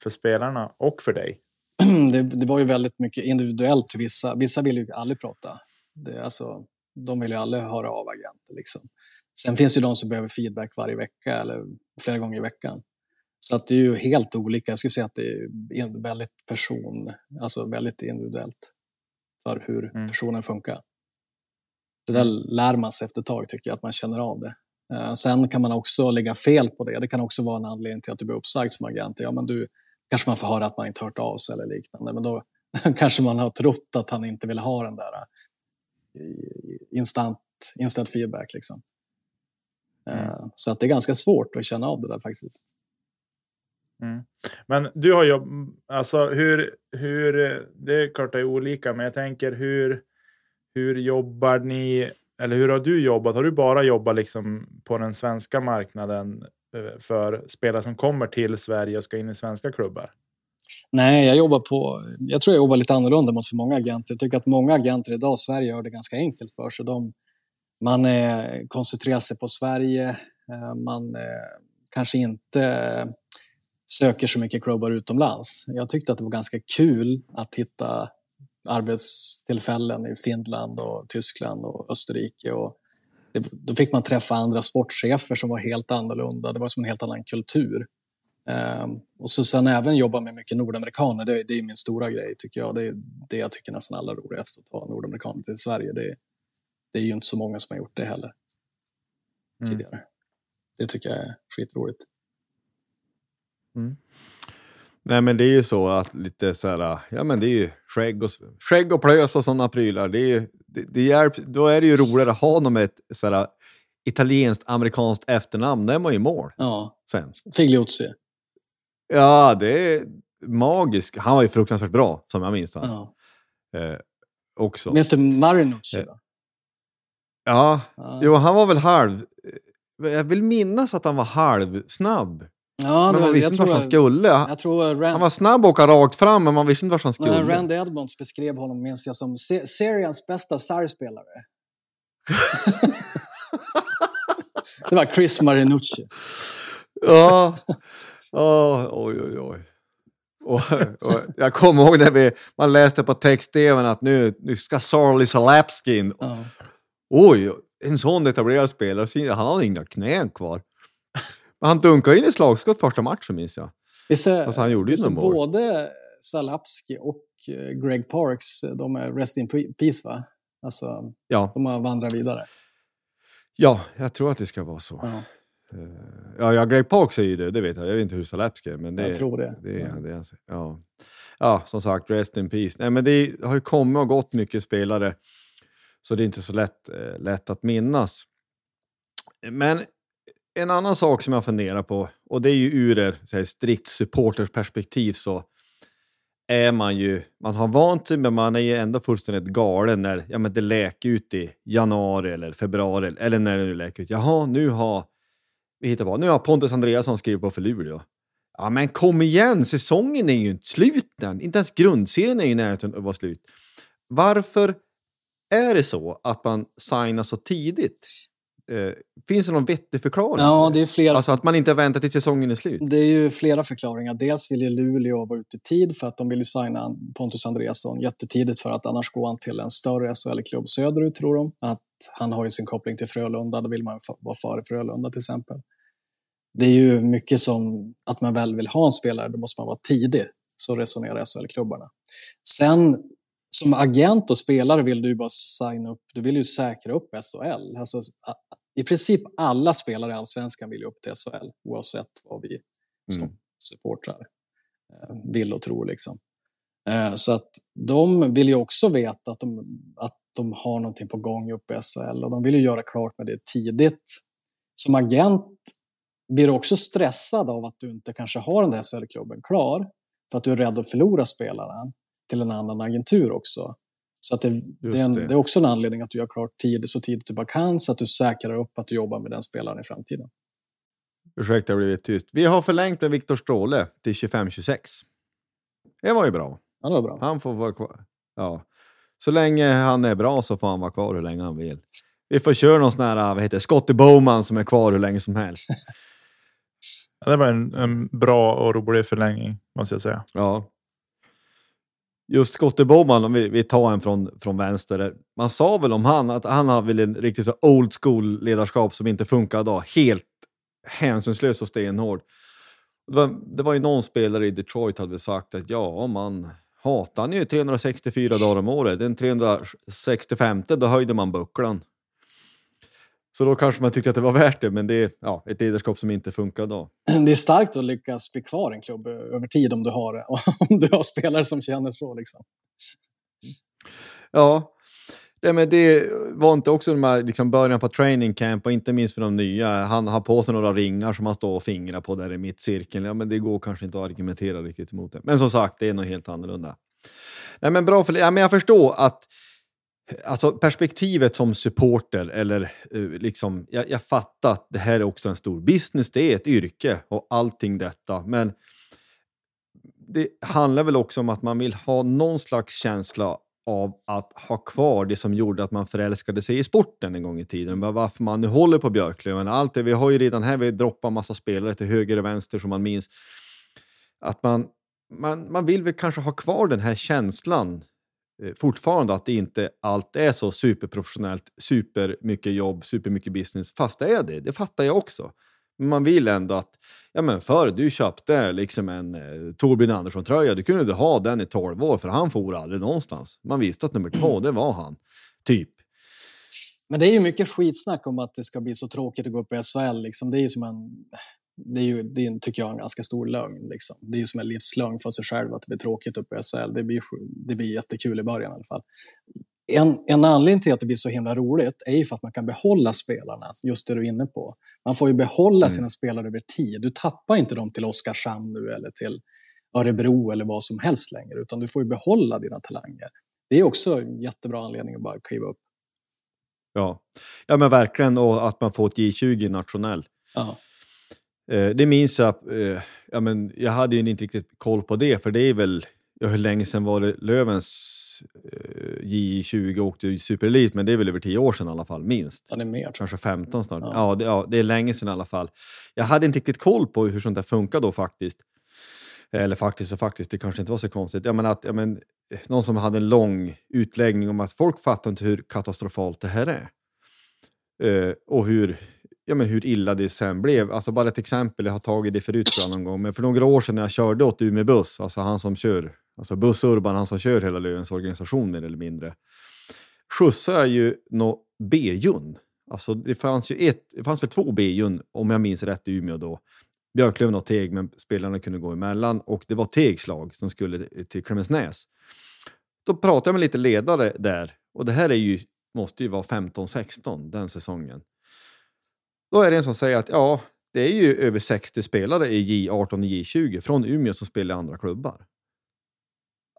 för spelarna och för dig?
Det, det var ju väldigt mycket individuellt för vissa. Vissa vill ju aldrig prata. Det, alltså, de vill ju aldrig höra av agenter. Liksom. Sen finns det de som behöver feedback varje vecka eller flera gånger i veckan. Så att det är ju helt olika. Jag skulle säga att det är väldigt person, alltså väldigt individuellt för hur mm. personen funkar. Det där lär man sig efter ett tag tycker jag, att man känner av det. Uh, sen kan man också lägga fel på det. Det kan också vara en anledning till att du blir uppsagd som agent. Ja, men du kanske man får höra att man inte hört av sig eller liknande. Men då kanske man har trott att han inte vill ha den där uh, instant, instant feedback. Liksom. Mm. Uh, så att det är ganska svårt att känna av det där faktiskt.
Mm. Men du har jobb, alltså hur, hur, det är klart det är olika, men jag tänker hur, hur jobbar ni? Eller hur har du jobbat? Har du bara jobbat liksom på den svenska marknaden eh, Eh, för spelare som kommer till Sverige och ska in i svenska klubbar?
Nej, jag jobbar på. Jag tror jag jobbar lite annorlunda mot för många agenter. Jag tycker att många agenter idag i Sverige gör det ganska enkelt för sig. De, man eh, koncentrerar sig på Sverige. Eh, man eh, kanske inte söker så mycket klubbar utomlands. Jag tyckte att det var ganska kul att hitta arbetstillfällen i Finland och Tyskland och Österrike. Och då fick man träffa andra sportchefer som var helt annorlunda. Det var som en helt annan kultur. Um, och så sen även jobba med mycket nordamerikaner, det, det, är min stora grej tycker jag. Det är det jag tycker nästan allra roligast, att ha nordamerikaner till Sverige. Det, det är ju inte så många som har gjort det heller mm. tidigare. Det tycker jag är skitroligt.
Mm. Nej men det är ju så att lite så här, ja men det är ju skägg och, skägg och plös och sådana prylar. Det är ju, det, det hjälp, då är det ju roligare att ha honom med ett så här, italienskt amerikanskt efternamn. Då är man ju i mål.
Ja,
sen.
Figliuzzi.
Ja, det är magiskt. Han var ju fruktansvärt bra, som jag minns
ja.
eh, också.
Minns du Marinucci? Då?
Ja, ja. Jo, han var väl halv... Jag vill minnas att han var halvsnabb.
Ja,
men man visste inte vart han skulle.
Jag tror Rand,
han var snabb att åka rakt fram, men man visste inte vart han skulle.
Men Randy Edmonds beskrev honom, minns jag, som se seriens bästa sargspelare. det var Chris Marinucci.
ja. Oh, oj, oj, oj. Och, och jag kommer ihåg när vi, man läste på text-tvn att nu, nu ska Sarli Salapskin... Uh. Oj, en sån etablerad spelare, han har inga knän kvar. Han dunkade in i slagskott första matchen minns jag.
Visst är,
Alltså, han gjorde ju några mål.
både Salapski och eh, Greg Parks, eh, de är rest in peace va? Alltså,
Ja,
de har vandrat vidare.
ja, jag tror att det ska vara så.
Ja,
Eh, Ja, ja Greg Parks är ju det, det vet jag. Jag vet inte hur Salepski är, men det,
jag tror det.
det,
Ja.
är- det är, ja. ja, som sagt, rest in peace. Nej, men det har ju kommit och gått mycket spelare, så det är inte så lätt, lätt att minnas. Men en annan sak som jag funderar på, och det är ju ur ett strikt supportersperspektiv så är man ju, man har vant sig men man är ju ändå fullständigt galen när ja, men det läker ut i januari eller februari eller när det nu läker ut. Jaha, nu har, vi hittar på, nu har Pontus Andreasson skrivit på för Luleå. Ja men kom igen, säsongen är ju inte slut än. Inte ens grundserien är ju nära att vara slut. Varför är det så att man signar så tidigt? Eh, finns det någon vettig förklaring?
Ja, det är flera
Alltså att man inte väntar till säsongen är slut?
Det är ju flera förklaringar. Dels vill ju Luleå vara ute i tid för att de vill signa Pontus Andreasson jättetidigt för att annars går han till en större SHL-klubb söderut tror de. Att han har ju sin koppling till Frölunda, då vill man vara före Frölunda till exempel. Det är ju mycket som att man väl vill ha en spelare, då måste man vara tidig. Så resonerar SHL-klubbarna. Sen som agent och spelare vill du bara signa upp, du vill ju säkra upp SHL. Alltså, I princip alla spelare i Allsvenskan vill ju upp till SHL oavsett vad vi som
Mm.
supportrar eh, vill och tror. Liksom. Eh, Så att de vill ju också veta att de, att de har någonting på gång uppe i SHL och de vill ju göra klart med det tidigt. Som agent blir du också stressad av att du inte kanske har den där SHL-klubben klar för att du är rädd att förlora spelaren till en annan agentur också. Så att det, det, är en,
det.
det är också en anledning att du gör klart tidigt, så tidigt du bara kan så att du säkrar upp att du jobbar med den spelaren i framtiden.
Ursäkta, jag blev tyst. Vi har förlängt med Viktor Stråle till 25-26. Det var ju bra.
Ja, det var bra.
Han får vara kvar. Ja. Så länge han är bra så får han vara kvar hur länge han vill. Vi får köra någon sån här, vad heter Scotty Bowman som är kvar hur länge som helst.
Ja, det var en, en bra och rolig förlängning, måste jag säga.
Ja. Just Scotty Bowman, om vi, vi tar en från, från vänster. Man sa väl om han att han har väl en riktigt så old school ledarskap som inte funkar idag. Helt hänsynslös och stenhård. Det var, det var ju någon spelare i Detroit hade väl sagt att ja, man hatar han ju 364 dagar om året. Den 365 då höjde man bucklan. Så då kanske man tyckte att det var värt det, men det är ja, ett ledarskap som inte funkar då.
Det är starkt att lyckas bli kvar i en klubb över tid om du har, om du har spelare som känner så. Liksom.
Ja, det, men det var inte också de här liksom början på training camp och inte minst för de nya. Han har på sig några ringar som han står och fingrar på där i mittcirkeln. Ja, men det går kanske inte att argumentera riktigt emot det. Men som sagt, det är nog helt annorlunda. Nej, men bra för, ja, men jag förstår att alltså, perspektivet som supporter eller eh, liksom, jag, jag fattar att det här är också en stor business. Det är ett yrke och allting detta. Men det handlar väl också om att man vill ha någon slags känsla av att ha kvar det som gjorde att man förälskade sig i sporten en gång i tiden. Varför man nu håller på Björklöven. Allt det, vi har ju redan här, vi droppar massa spelare till höger och vänster som man minns. Att man, man, man vill väl kanske ha kvar den här känslan eh, Eh, fortfarande att det inte allt är så superprofessionellt, supermycket jobb, supermycket business. Fast det är det, det fattar jag också. Men man vill ändå att, ja men förr du köpte liksom en eh, Torbjörn Andersson-tröja, du kunde du ha den i 12 år för han for aldrig någonstans. Man visste att nummer två, det var han. Typ.
Men det är ju mycket skitsnack om att det ska bli så tråkigt att gå upp i SHL. Liksom. Det är ju som en, det är ju, det är, tycker jag, en ganska stor lögn. Liksom. Det är ju som en livslögn för sig själv att det blir tråkigt uppe i SHL. Det blir, det blir jättekul i början i alla fall. En, en anledning till att det blir så himla roligt är ju för att man kan behålla spelarna, just det du är inne på. Man får ju behålla
Mm.
sina spelare över tid. Du tappar inte dem till Oskarshamn nu eller till Örebro eller vad som helst längre, utan du får ju behålla dina talanger. Det är också en jättebra anledning att bara kliva upp.
Ja. ja, men verkligen. Och att man får ett J20 nationell.
Ja.
Eh, det minns jag. Eh, ja, men jag hade ju inte riktigt koll på det, för det är väl, ja, hur länge sedan var det Lövens eh, J20 åkte i Superelit, men det är väl över tio år sedan i alla fall, minst.
Ja, det är mer.
Kanske 15 snart.
Ja.
Ja, det, ja, det är länge sedan i alla fall. Jag hade inte riktigt koll på hur sånt där funkar då faktiskt. Eller faktiskt och faktiskt, det kanske inte var så konstigt. Jag menar att, jag men, någon som hade en lång utläggning om att folk fattar inte hur katastrofalt det här är. Eh, och hur ja, men hur illa det sen blev. Alltså bara ett exempel, jag har tagit det förut tror jag, någon gång, men för några år sedan när jag körde åt Umeå Buss, alltså han som kör, alltså Buss Urban, han som kör hela Lövens organisation mer eller mindre, skjutsade jag ju nå B-jun. Alltså det fanns ju ett, det fanns väl två B-jun, om jag minns rätt, i Umeå då. Björklöven och Teg, men spelarna kunde gå emellan och det var Tegs lag som skulle till Klemensnäs. Då pratade jag med lite ledare där och det här är ju, måste ju vara 15-16 den säsongen. Då är det en som säger att ja, det är ju över 60 spelare i J18 och J20 från Umeå som spelar i andra klubbar.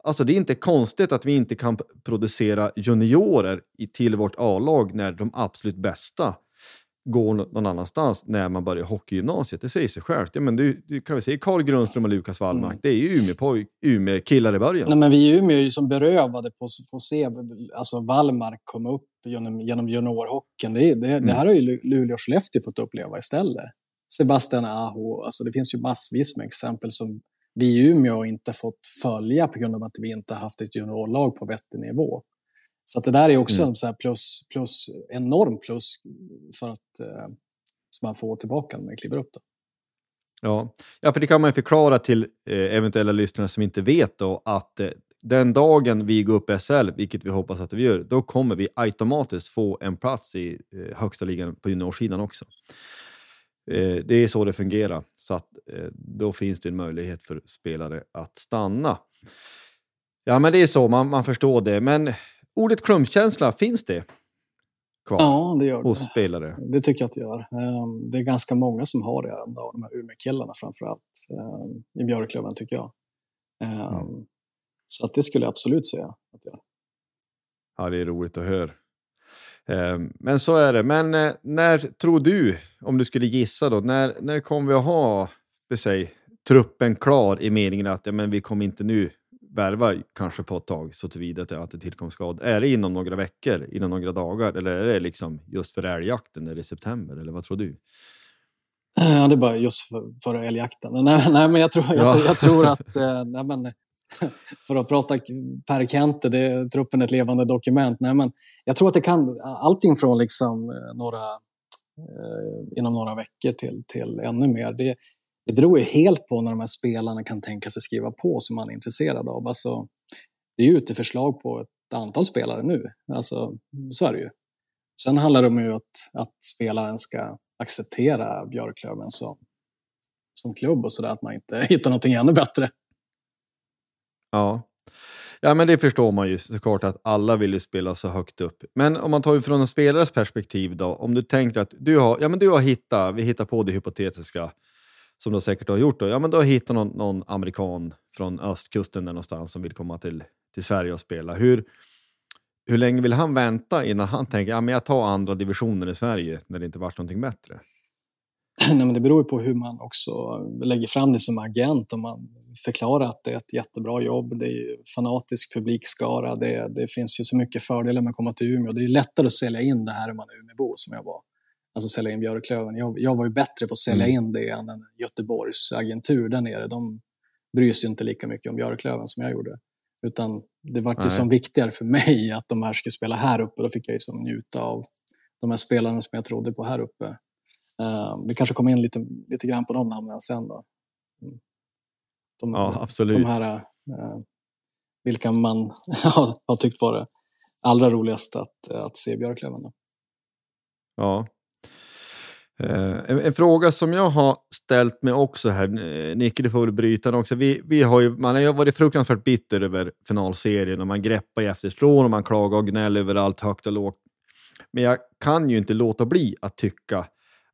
Alltså det är inte konstigt att vi inte kan producera juniorer till vårt A-lag när de absolut bästa går någon annanstans när man börjar hockeygymnasiet. Det säger sig självt. Ja, men du, du kan väl säga Carl Grundström och Lukas Wallmark. Mm. Det är ju Umeå, Umeå i början.
Nej, men vi i Umeå är ju som berövade på att få se alltså Wallmark komma upp genom, genom juniorhockeyn. Det, det, mm. det här har ju Luleå och Skellefteå fått uppleva istället. Sebastian Aho, alltså det finns ju massvis med exempel som vi i Umeå inte fått följa på grund av att vi inte haft ett juniorlag på vettig nivå. Så att det där är också mm. en så plus, plus, enorm plus för att eh, som man får tillbaka när man kliver upp. Då.
Ja. ja, för det kan man förklara till eh, eventuella lyssnare som inte vet då att eh, den dagen vi går upp i SL, vilket vi hoppas att vi gör, då kommer vi automatiskt få en plats i eh, högsta ligan på juniorsidan också. Eh, det är så det fungerar, så att eh, då finns det en möjlighet för spelare att stanna. Ja, men det är så, man, man förstår det. Men ordet klumpkänsla, finns det
kvar? Ja, det gör
hos det. spelare?
Det tycker jag att det gör. Ehm, det är ganska många som har det, de här Umeå-killarna framför allt, ehm, i Björklöven tycker jag. Ehm, mm. Så att det skulle jag absolut säga att jag
Ja, det är roligt att höra. Men så är det. Men eh, när tror du, om du skulle gissa då, när, när kommer vi att ha för sig, truppen klar i meningen att ja, men vi kommer inte nu värva kanske på ett tag så tillvida att det tillkom skad. Är det inom några veckor, inom några dagar eller är det liksom just för älgjakten eller i september eller vad tror du?
Ja, det är bara just för, för älgjakten. Nej, nej, men jag tror, jag, ja. jag tror att, eh, nej, men, för att prata Per Kente, det är truppen ett levande dokument. Nej, men jag tror att det kan allting från liksom eh, några, eh, inom några veckor till, till ännu mer. Det, det beror ju helt på när de här spelarna kan tänka sig skriva på som man är intresserad av. Alltså, det är ju ute förslag på ett antal spelare nu. Alltså, så är det ju. Sen handlar det om ju att, att spelaren ska acceptera Björklöven som, som klubb och sådär, att man inte hittar någonting ännu bättre.
Ja. Ja, men det förstår man ju såklart att alla vill ju spela så högt upp. Men om man tar från en spelares perspektiv då, om du tänker att du har, ja men du har hittat, vi hittar på det hypotetiska, som du säkert har gjort, då, ja men du har hittat någon, någon amerikan från östkusten där någonstans som vill komma till, till Sverige och spela. Hur, hur länge vill han vänta innan han tänker ja, men jag tar andra divisioner i Sverige när det inte varit någonting bättre?
Nej, men det beror på hur man också lägger fram det som agent. Om man förklarar att det är ett jättebra jobb, det är fanatisk publikskara, det, det finns ju så mycket fördelar med att komma till Umeå. Det är lättare att sälja in det här om man är Umeåbo som jag var alltså sälja in Björklöven. Jag, jag var ju bättre på att sälja mm. in det än en Göteborgs agentur där nere. De bryr sig inte lika mycket om Björklöven som jag gjorde. Utan det var det som viktigare för mig att de här skulle spela här uppe. Då fick jag ju som njuta av de här spelarna som jag trodde på här uppe. Uh, vi kanske kommer in lite, lite grann på de namnen sen. Då.
Mm. De, ja, absolut.
De här, uh, vilka man har tyckt var det allra roligast att, att se Björklöven. Då.
Ja, Uh, en, en, fråga som jag har ställt mig också här, Nicke du får väl bryta den också. Vi, vi har ju, man har ju varit fruktansvärt bitter över finalserien och man greppar i efterslån och man klagar och gnäller överallt högt och lågt. Men jag kan ju inte låta bli att tycka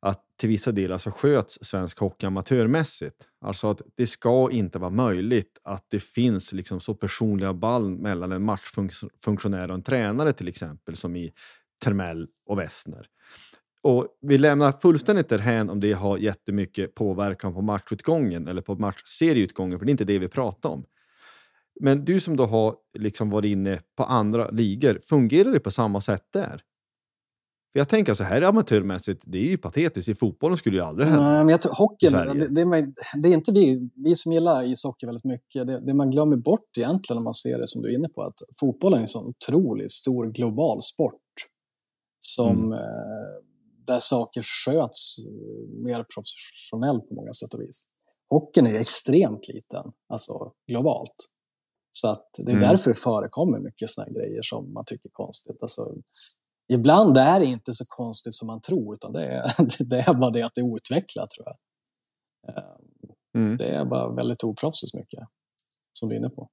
att till vissa delar så sköts svensk hockey amatörmässigt. Alltså att det ska inte vara möjligt att det finns liksom så personliga band mellan en matchfunktionär och en tränare till exempel som i Termell och Westner. Och vi lämnar fullständigt därhän om det har jättemycket påverkan på matchutgången eller på matchserieutgången, för det är inte det vi pratar om. Men du som då har liksom varit inne på andra ligor, fungerar det på samma sätt där? För jag tänker så här amatörmässigt, det är ju patetiskt. I fotbollen skulle ju aldrig hända.
men jag tror, hockeyn, det, det, det, är inte vi, vi som gillar ishockey väldigt mycket. Det, det, man glömmer bort egentligen när man ser det som du är inne på, att fotbollen är en sån otroligt stor global sport som mm. eh, där saker sköts mer professionellt på många sätt och vis. Hockeyn är extremt liten, alltså globalt. Så att det är mm. därför det förekommer mycket såna grejer som man tycker är konstigt. Alltså, ibland är det inte så konstigt som man tror, utan det är, det är bara det att det är outvecklat tror jag. Ehm, mm. Det är bara väldigt oproffsigt mycket, som du är inne på.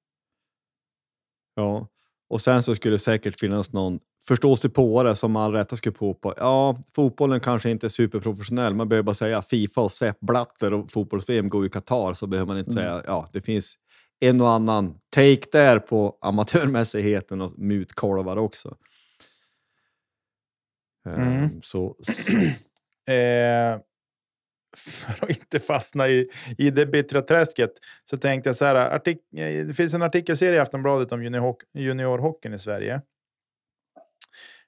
Ja, och sen så skulle det säkert finnas någon förståsigpåare som all rätta skulle på på. Ja, fotbollen kanske inte är superprofessionell. Man behöver bara säga Fifa och Sepp Blatter och fotbolls-VM går i Qatar så behöver man inte mm. säga ja, det finns en och annan take där på amatörmässigheten och mutkolvar också.
Mm. Um, så, så. eh, för att inte fastna i, i det bittra träsket så tänkte jag så här. Artik eh, det finns en artikelserie i Aftonbladet om junior juniorhockeyn i Sverige.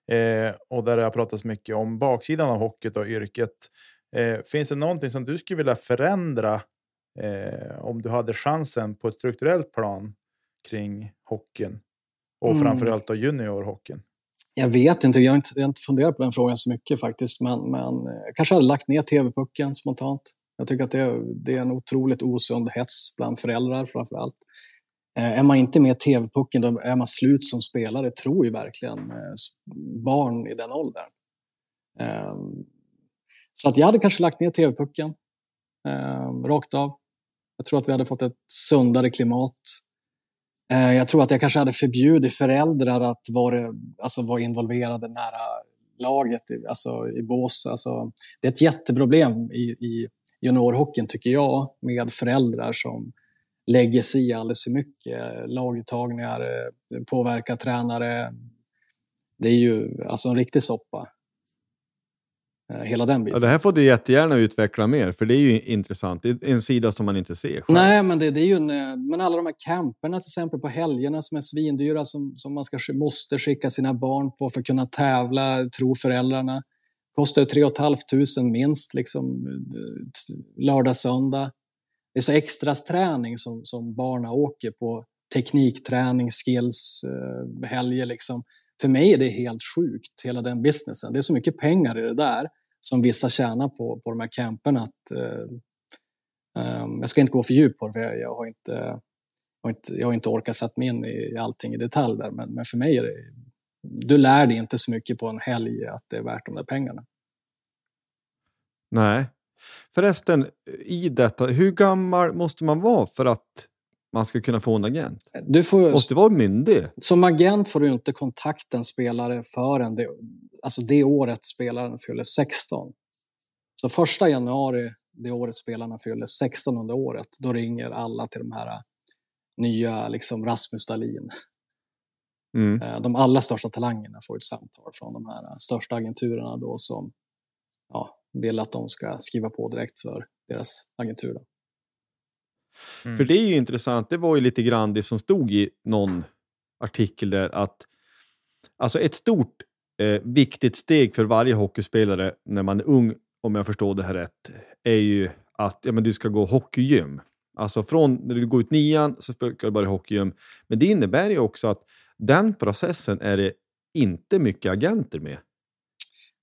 Eh, och där det har pratats mycket om baksidan av hockeyt och yrket. Eh, finns det någonting som du skulle vilja förändra eh, om du hade chansen på ett strukturellt plan kring hockeyn och mm. framförallt då juniorhockeyn?
Jag vet inte, jag har inte, jag har inte funderat på den frågan så mycket faktiskt, men, men eh, jag kanske hade lagt ner tv-pucken spontant. Jag tycker att det, det är en otroligt osund hets bland föräldrar framför allt. Eh, är man inte med i tv-pucken, då är man slut som spelare, tror ju verkligen eh, barn i den åldern. Eh, så att jag hade kanske lagt ner tv-pucken eh, rakt av. Jag tror att vi hade fått ett sundare klimat Eh, jag tror att jag kanske hade förbjudit föräldrar att vara, alltså vara involverade nära laget, alltså i bås. Alltså, det är ett jätteproblem i, i juniorhockeyn, tycker jag, med föräldrar som lägger sig i alldeles för mycket. Laguttagningar, eh, påverkar tränare. Det är ju alltså en riktig soppa. Eh, hela den biten.
Ja, det här får du jättegärna utveckla mer, för det är ju intressant. Det är en sida som man inte ser själv.
Nej, men det, det är ju en, eh, men alla de här camperna till exempel på helgerna som är svindyra, som, som man ska, måste skicka sina barn på för att kunna tävla, tror föräldrarna. Kostar 3 500 minst, liksom, eh, lördag, söndag. Det är så extras träning som, som barnen åker på. Teknikträning, skills, helger liksom. För mig är det helt sjukt, hela den businessen. Det är så mycket pengar i det där som vissa tjänar på, på de här camperna. Att, eh, ehm, jag ska inte gå för djupt på det, för jag, jag, har inte, jag, har inte, jag har inte orkat sätta mig in i, i allting i detalj där, men, men för mig är det... Du lär dig inte så mycket på en helg att det är värt de där pengarna.
Nej. Förresten, i detta, hur gammal måste man vara för att man ska kunna få en agent?
Du får,
måste vara myndig.
Som agent får du inte kontakta en spelare förrän det, alltså det året spelaren fyller 16. Så första januari det året spelarna fyller 16 under året, då ringer alla till de här nya liksom Rasmus Dahlin. Mm. Eh, de allra största talangerna får ett samtal från de här största agenturerna då som ja, vill att de ska skriva på direkt för deras agentur.
Mm. För det är ju intressant, det var ju lite grann det som stod i någon artikel där att alltså ett stort eh, viktigt steg för varje hockeyspelare när man är ung, om jag förstår det här rätt, är ju att ja, men du ska gå hockeygym. Alltså från när du går ut nian så ska du börja hockeygym. Men det innebär ju också att den processen är det inte mycket agenter med.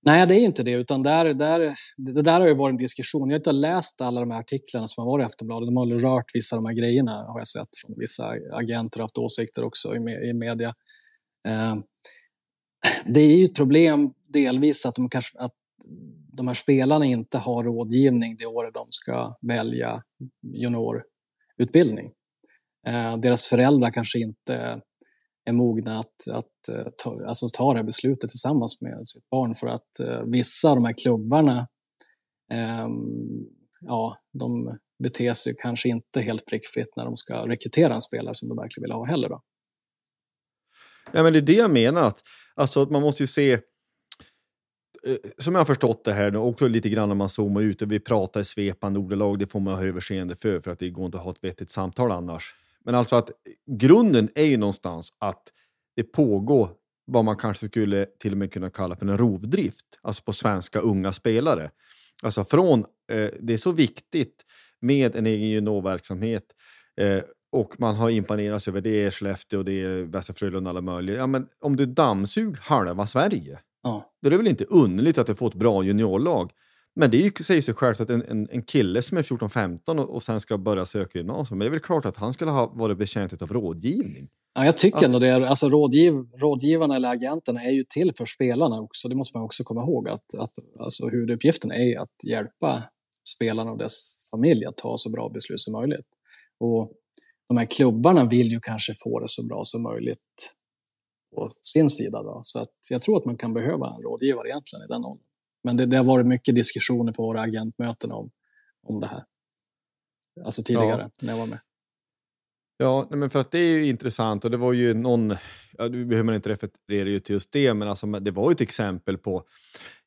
Nej, det är inte det, utan där, där, det där har ju varit en diskussion. Jag har inte läst alla de här artiklarna som har varit i Aftonbladet. De har rört vissa av de här grejerna, har jag sett från vissa agenter, haft åsikter också i, i media. Eh, det är ju ett problem delvis att de, kanske, att de här spelarna inte har rådgivning det året de ska välja juniorutbildning. Eh, deras föräldrar kanske inte är mogna att, att eh, ta, alltså ta det här beslutet tillsammans med sitt barn för att eh, vissa av de här klubbarna eh, ja, de beter sig kanske inte helt prickfritt när de ska rekrytera en spelare som de verkligen vill ha heller. Då.
Ja, men det är det jag menar. Att, alltså att man måste ju se eh, som jag har förstått det här, också lite grann när man zoomar ut och vi pratar i svepande ordalag, det får man ha överseende för, för att det går inte att ha ett vettigt samtal annars. Men alltså att grunden är ju någonstans att det pågår vad man kanske skulle till och med kunna kalla för en rovdrift, alltså på svenska unga spelare. Alltså från, eh, det är så viktigt med en egen juniorverksamhet eh, och man har imponerats över det är Skellefteå och det är Västra Frölunda alla möjliga. Ja, men om du dammsug halva Sverige,
Ja.
Då är det väl inte underligt att du får ett bra juniorlag. Men det är ju, säger sig självt att en, en, en kille som är 14-15 och, och sen ska börja söka gymnasium, men det är väl klart att han skulle ha varit betjänt av rådgivning.
Ja, jag tycker ändå det. Är, alltså rådgiv, rådgivarna eller agenterna är ju till för spelarna också. Det måste man också komma ihåg. Att, att, alltså, huvuduppgiften är att hjälpa spelarna och dess familj att ta så bra beslut som möjligt. Och de här klubbarna vill ju kanske få det så bra som möjligt på sin sida. Då. Så att jag tror att man kan behöva en rådgivare egentligen i den åldern. Men det, det har varit mycket diskussioner på våra agentmöten om, om det här. Alltså tidigare när jag var med.
Ja, men för att det är ju intressant och det var ju någon, ja, nu behöver inte referera till just det, men alltså, det var ju ett exempel på,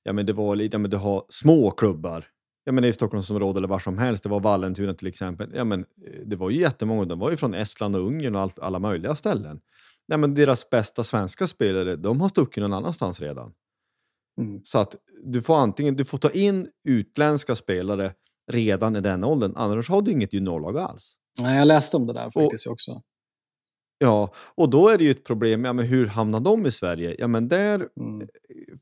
ja men det var lite, ja men du har små klubbar, ja men i Stockholmsområdet eller var som helst, det var Vallentuna till exempel, ja men eh, det var ju jättemånga, de var ju från Estland och Ungern och allt, alla möjliga ställen. Ja men deras bästa svenska spelare, de har stuckit någon annanstans redan.
Mm.
Så att du får antingen, du får ta in utländska spelare redan i den åldern, annars har du inget juniorlag alls.
Nej, jag läste om det där faktiskt också.
Ja, och då är det ju ett problem, ja men hur hamnar de i Sverige? Ja men där
Mm.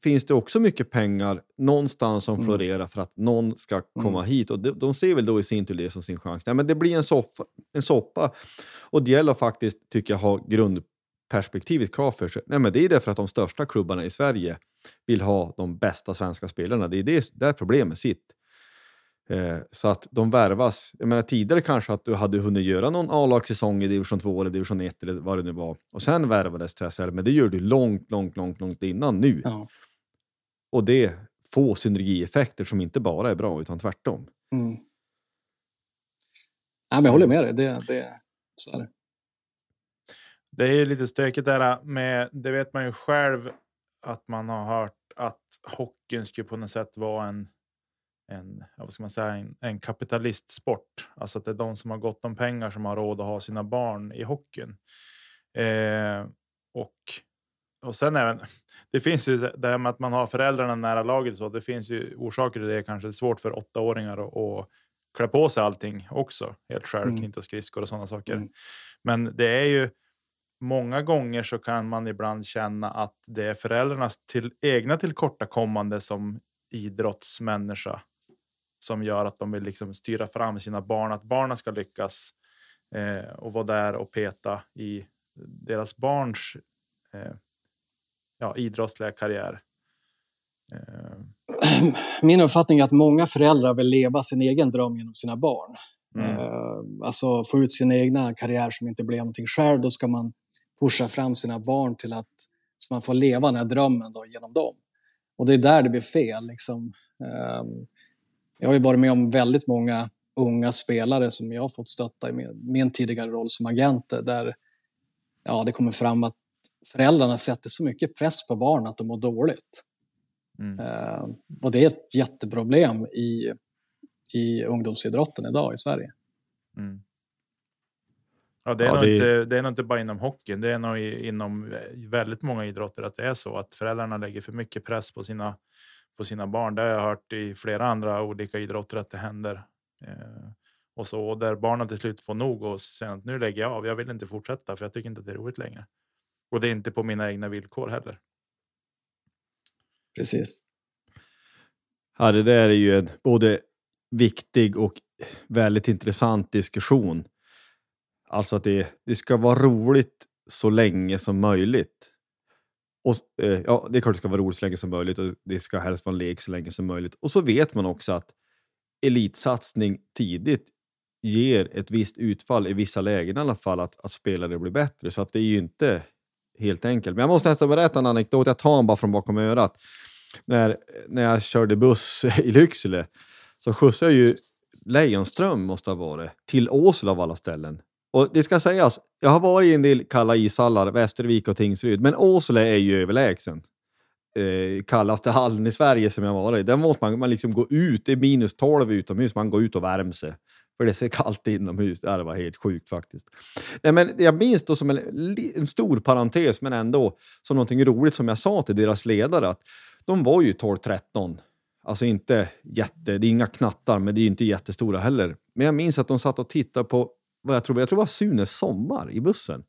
finns det också mycket pengar någonstans som
Mm.
florerar för att någon ska komma hit. Och de, de ser väl då i sin tur det som sin chans. Ja, men det blir en, soffa, en soppa. Och det gäller faktiskt, tycker jag, ha grundperspektivet klart för sig. Nej, men det är därför att de största klubbarna i Sverige vill ha de bästa svenska spelarna. Det är det, där problemet sitter. Eh, så att de värvas. Jag menar tidigare kanske att du hade hunnit göra någon A-lagssäsong i division 2 eller division 1 eller vad det nu var. Och sen värvades till SHL. Men det gör du långt, långt, långt, långt innan nu.
Ja.
Och det får synergieffekter som inte bara är bra utan tvärtom.
Mm. Nej, men jag håller med dig. Det, det, så är det.
Det är ju lite stökigt där med, det vet man ju själv att man har hört att hockeyn skulle på något sätt vara en, en, vad ska man säga, en, en kapitalistsport. Alltså att det är de som har gott om pengar som har råd att ha sina barn i hockeyn. Eh, och, och sen även, det finns ju det här med att man har föräldrarna nära laget. Så det finns ju orsaker till det. Kanske är svårt för åttaåringar att, att klä på sig allting också. Helt själv,
Mm.
knyta skridskor och sådana saker.
Mm.
Men det är ju många gånger så kan man ibland känna att det är föräldrarnas till, egna tillkortakommande som idrottsmänniska som gör att de vill liksom styra fram sina barn, att barnen ska lyckas eh, och vara där och peta i deras barns eh, ja, idrottsliga karriär. Eh,
Min uppfattning är att många föräldrar vill leva sin egen dröm genom sina barn.
mm,
Eh, alltså få ut sin egna karriär som inte blev någonting själv. Då ska man pusha fram sina barn till att så man får leva den här drömmen då, genom dem. Och det är där det blir fel. Liksom. Eh, jag har ju varit med om väldigt många unga spelare som jag har fått stötta i min, tidigare roll som agenter där ja, det kommer fram att föräldrarna sätter så mycket press på barn att de mår dåligt.
mm.
Eh, och det är ett jätteproblem i, i ungdomsidrotten idag i Sverige.
Mm. Ja, det är,
Ja,
nog
det
Inte, det är nog inte bara inom hockeyn. Det är nog inom väldigt många idrotter att det är så att föräldrarna lägger för mycket press på sina, på sina barn. Det har jag hört i flera andra olika idrotter att det händer. Eh, och så och där barnen till slut får nog och säger att nu lägger jag av. Jag vill inte fortsätta för jag tycker inte att det är roligt längre. Och det är inte på mina egna villkor heller.
Precis.
Ja, det där är ju en både viktig och väldigt intressant diskussion. Alltså att det, det ska vara roligt så länge som möjligt. Och, eh, ja, det är klart det ska vara roligt så länge som möjligt och det ska helst vara en lek så länge som möjligt. Och så vet man också att elitsatsning tidigt ger ett visst utfall i vissa lägen i alla fall, att, att spelare blir bättre. Så att det är ju inte helt enkelt. Men jag måste nästan berätta en anekdot, jag tar den bara från bakom örat. När, när jag körde buss i Lycksele så skjutsade jag ju Lejonström, måste ha varit, till Åsele av alla ställen. Och det ska sägas, jag har varit i en del kalla ishallar, Västervik och Tingsryd, men Åsele är ju överlägsen. Eh, kallaste hallen i Sverige som jag varit i. Där måste man, man liksom gå ut, det är minus 12 utomhus, man går ut och värmer sig. För det är så kallt inomhus. Det var helt sjukt faktiskt. Nej, men jag minns då som en, en stor parentes, men ändå som någonting roligt som jag sa till deras ledare, att de var ju 12-13. Alltså inte jätte, det är inga knattar, men det är inte jättestora heller. Men jag minns att de satt och tittade på, vad jag tror, jag tror det var Sunes sommar i bussen.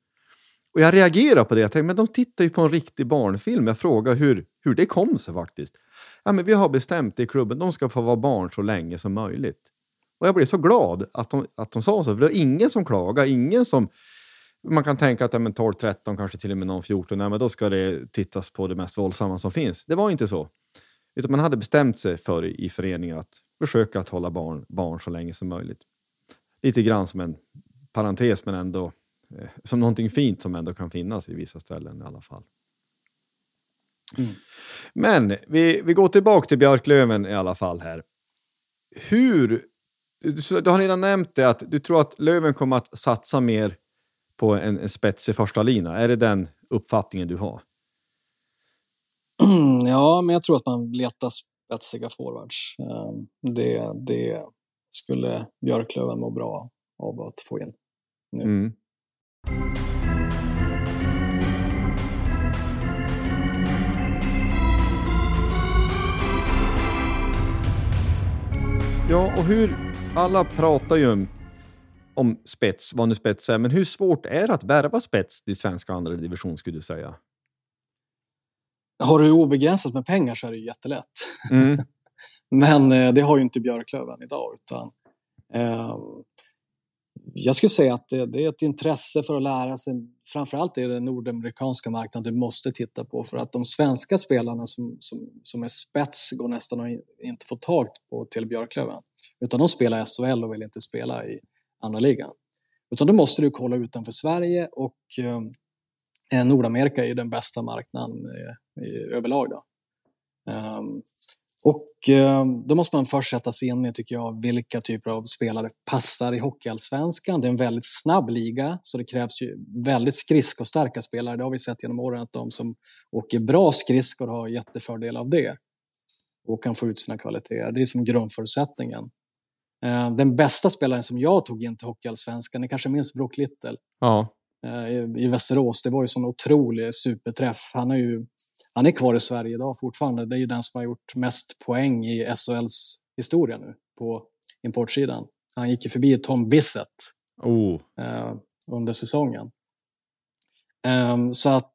Och jag reagerar på det. Jag tänkte, men de tittar ju på en riktig barnfilm. Jag frågar hur, hur det kom sig faktiskt. Ja, men vi har bestämt i klubben, de ska få vara barn så länge som möjligt. Och jag blev så glad att de, att de sa så, för det var ingen som klagade, ingen som... Man kan tänka att ja, 12-13, kanske till och med någon 14, ja, men då ska det tittas på det mest våldsamma som finns. Det var inte så. Utan man hade bestämt sig för i föreningen att försöka att hålla barn, barn så länge som möjligt. Lite grann som en parentes, men ändå eh, som någonting fint som ändå kan finnas i vissa ställen i alla fall. Mm. Men vi, vi går tillbaka till Björklöven i alla fall här. Hur... Du, har redan nämnt det att du tror att Löven kommer att satsa mer på en, en spets i första lina. Är det den uppfattningen du har?
Ja, men jag tror att man letar spetsiga forwards. Ehm, det, det skulle Björklöven må bra av att få in nu. Mm.
Ja, och hur... Alla pratar ju om, om spets, vad nu spets är, men hur svårt är det att värva spets till svenska andra division skulle du säga?
Har du obegränsat med pengar så är det ju jättelätt. Mm. men eh, det har ju inte Björklöven idag, utan eh, jag skulle säga att det, det, är ett intresse för att lära sig. Framförallt är det den nordamerikanska marknaden du måste titta på för att de svenska spelarna som, som, som är spets går nästan att inte få tag på till Björklöven. Utan de spelar SHL och vill inte spela i andra ligan. Utan då måste du kolla utanför Sverige och eh, eh Nordamerika är ju den bästa marknaden eh, i, överlag. Då. Um, och eh, då måste man först sätta sig in i, tycker jag, vilka typer av spelare passar i Hockeyallsvenskan. Det är en väldigt snabb liga, så det krävs ju väldigt skridskostarka spelare. Det har vi sett genom åren att de som åker bra skridskor har jättefördel av det och kan få ut sina kvaliteter. Det är som grundförutsättningen. Eh, den bästa spelaren som jag tog in till Hockeyallsvenskan, ni kanske minns Brock Little?
Ja.
Eh, i Västerås. Det var ju sån otrolig superträff. Han är ju han är kvar i Sverige idag fortfarande. Det är ju den som har gjort mest poäng i SHLs historia nu på importsidan. Han gick ju förbi Tom Bissett
oh.
eh, under säsongen. Um, så att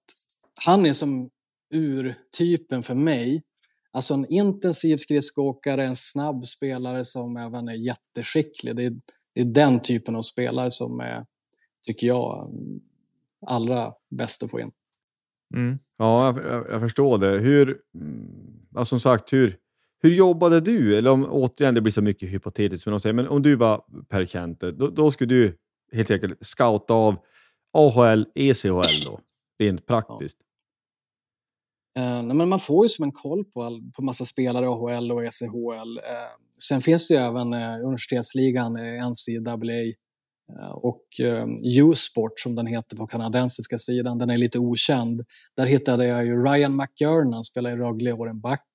han är som urtypen för mig. Alltså en intensiv skridskoåkare, en snabb spelare som även är jätteskicklig. Det är, det är den typen av spelare som är tycker jag, allra bäst att få in.
Mm. Ja, jag, jag, förstår det. Hur, ja, som sagt, hur, hur jobbade du? Eller om, återigen, det blir så mycket hypotetiskt, men, säger, men om du var Per Kente, då, då skulle du helt enkelt scouta av AHL, ECHL då, rent praktiskt.
Ja. Uh, men man får ju som en koll på, all, på massa spelare AHL och ECHL. Uh, sen finns det ju även uh, universitetsligan, NCAA, Eh, Eh, och eh, U-sport som den heter på kanadensiska sidan, den är lite okänd. Där hittade jag ju Ryan McGurn, han spelar i Rögle och back.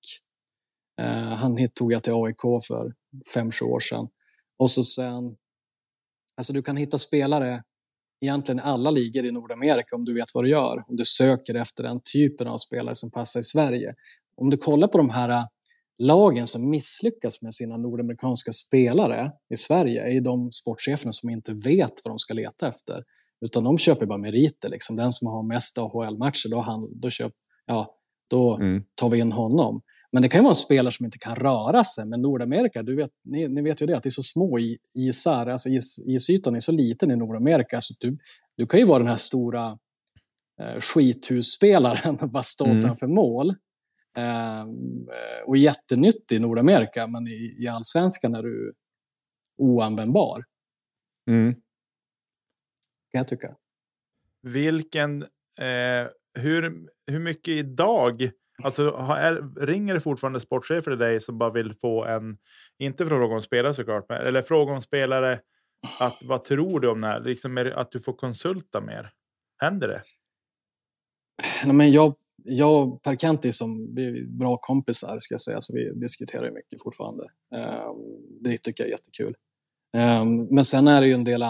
Eh, han tog jag till AIK för fem sju år sedan. Och så sen, alltså du kan hitta spelare egentligen i alla ligor i Nordamerika om du vet vad du gör. Om du söker efter den typen av spelare som passar i Sverige. Om du kollar på de här lagen som misslyckas med sina nordamerikanska spelare i Sverige är de sportcheferna som inte vet vad de ska leta efter. Utan de köper bara meriter. Liksom. Den som har mest AHL-matcher, då, då, ja, då mm. tar vi in honom. Men det kan ju vara en spelare som inte kan röra sig. Men Nordamerika, du vet, ni, ni vet ju det, att det är så små isar. Alltså is, isytan är så liten i Nordamerika. Så du, du kan ju vara den här stora eh, skithusspelaren bara stå mm. framför mål. Ehm, och jättenyttig i Nordamerika, men i, i allsvenskan är du oanvändbar.
Mm.
Kan jag tycka.
Vilken, eh, hur, hur mycket idag, alltså är, ringer det fortfarande sportchefer till dig som bara vill få en, inte fråga om spelare såklart, men, eller fråga om spelare, att vad tror du om det här? Liksom att du får konsulta mer. Händer det?
Nej, men jag jag och Per Kent är som vi är bra kompisar, ska jag säga, så vi diskuterar mycket fortfarande. Ehm, det tycker jag är jättekul. Ehm, men sen är det ju en del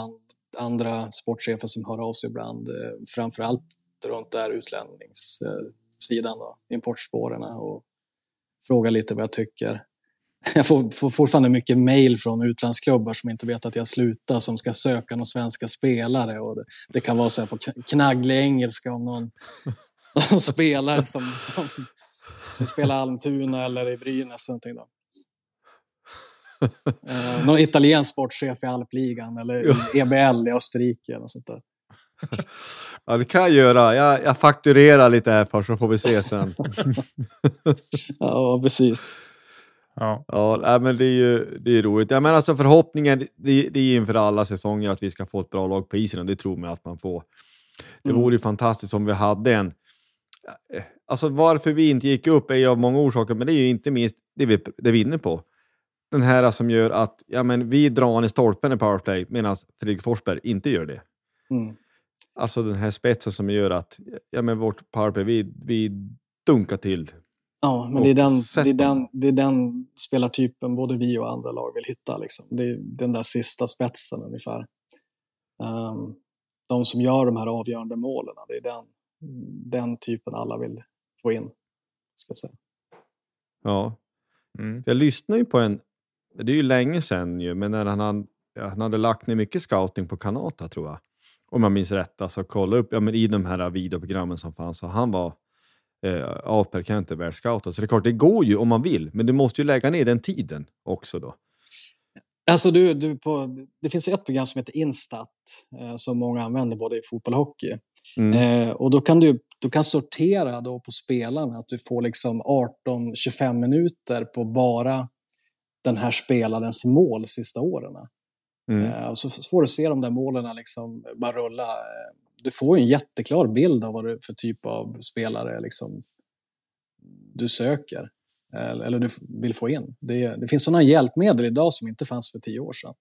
andra sportchefer som hör av sig ibland, eh, framförallt runt där utlänningssidan, då, importspåren och frågar lite vad jag tycker. jag får, får fortfarande mycket mejl från utlandsklubbar som inte vet att jag slutar, som ska söka några svenska spelare. Och det, det kan vara så här på knagglig engelska om någon, någon spelare som, som, som spelar Almtuna eller i Brynäs. Någonting då. Eh, någon italiensk sportchef i alpligan eller i EBL i Österrike. Eller sånt där.
Ja, det kan jag göra. Jag, jag fakturerar lite här först så får vi se sen.
Ja, precis.
Ja.
Ja, men det är ju det är roligt. Jag menar, alltså förhoppningen det, det är inför alla säsonger att vi ska få ett bra lag på isen och det tror man att man får. Det
Mm.
vore ju fantastiskt om vi hade en... eh, Alltså varför vi inte gick upp är ju av många orsaker, men det är ju inte minst det vi, det vi är inne på. Den här som gör att ja, men vi drar han i stolpen i powerplay medan Fredrik Forsberg inte gör det.
Mm.
Alltså den här spetsen som gör att ja, men vårt powerplay, vi, vi dunkar till.
Ja, men det är, den, det, är den, det är den spelartypen både vi och andra lag vill hitta. Liksom. Det är den där sista spetsen ungefär. Ehm, de som gör de här avgörande målen, det är den, den typen alla vill få in. Ska jag säga.
Ja.
Mm.
Jag lyssnade ju på en, det är ju länge sedan ju, men när han, han, ja, han hade lagt ner mycket scouting på Kanata tror jag. Om jag minns rätt, alltså kolla upp ja, men i de här videoprogrammen som fanns. Så han var eh, av Per Kenter världsscoutad. Så det är klart, det går ju om man vill, men du måste ju lägga ner den tiden också då.
Alltså du, du på, det finns ett program som heter Instat eh, som många använder både i fotboll och hockey.
Mm.
Eh, och då kan du, du kan sortera då på spelarna, att du får liksom 18-25 minuter på bara den här spelarens mål sista åren.
Mm.
Eh, och så så får du se de där målen liksom bara rulla. Du får en jätteklar bild av vad är för typ av spelare liksom du söker. Eller du vill få in. Det, det finns sådana hjälpmedel idag som inte fanns för tio år sedan.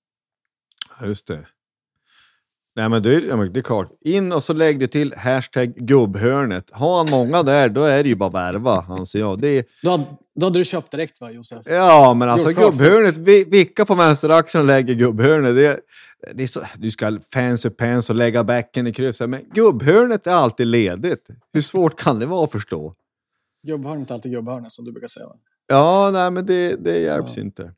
Ja, Just det. Nej, men det, är, det är klart. In och så lägg det till hashtag gubbhörnet. Har han många där, då är det ju bara värva, anser jag. Det är,
Då, då hade du köpt direkt va, Josef?
Ja, men alltså
Gjort klart för-
gubbhörnet, vi, vicka på vänsteraxeln och lägger gubbhörnet. Det, det är så, du ska fancy pants och lägga backen i kryss. Men gubbhörnet är alltid ledigt. Hur svårt kan det vara att förstå?
Gubbhörnet är alltid gubbhörnet som du brukar säga. Va?
Ja, nej, men det, det hjälps
Ja.
inte.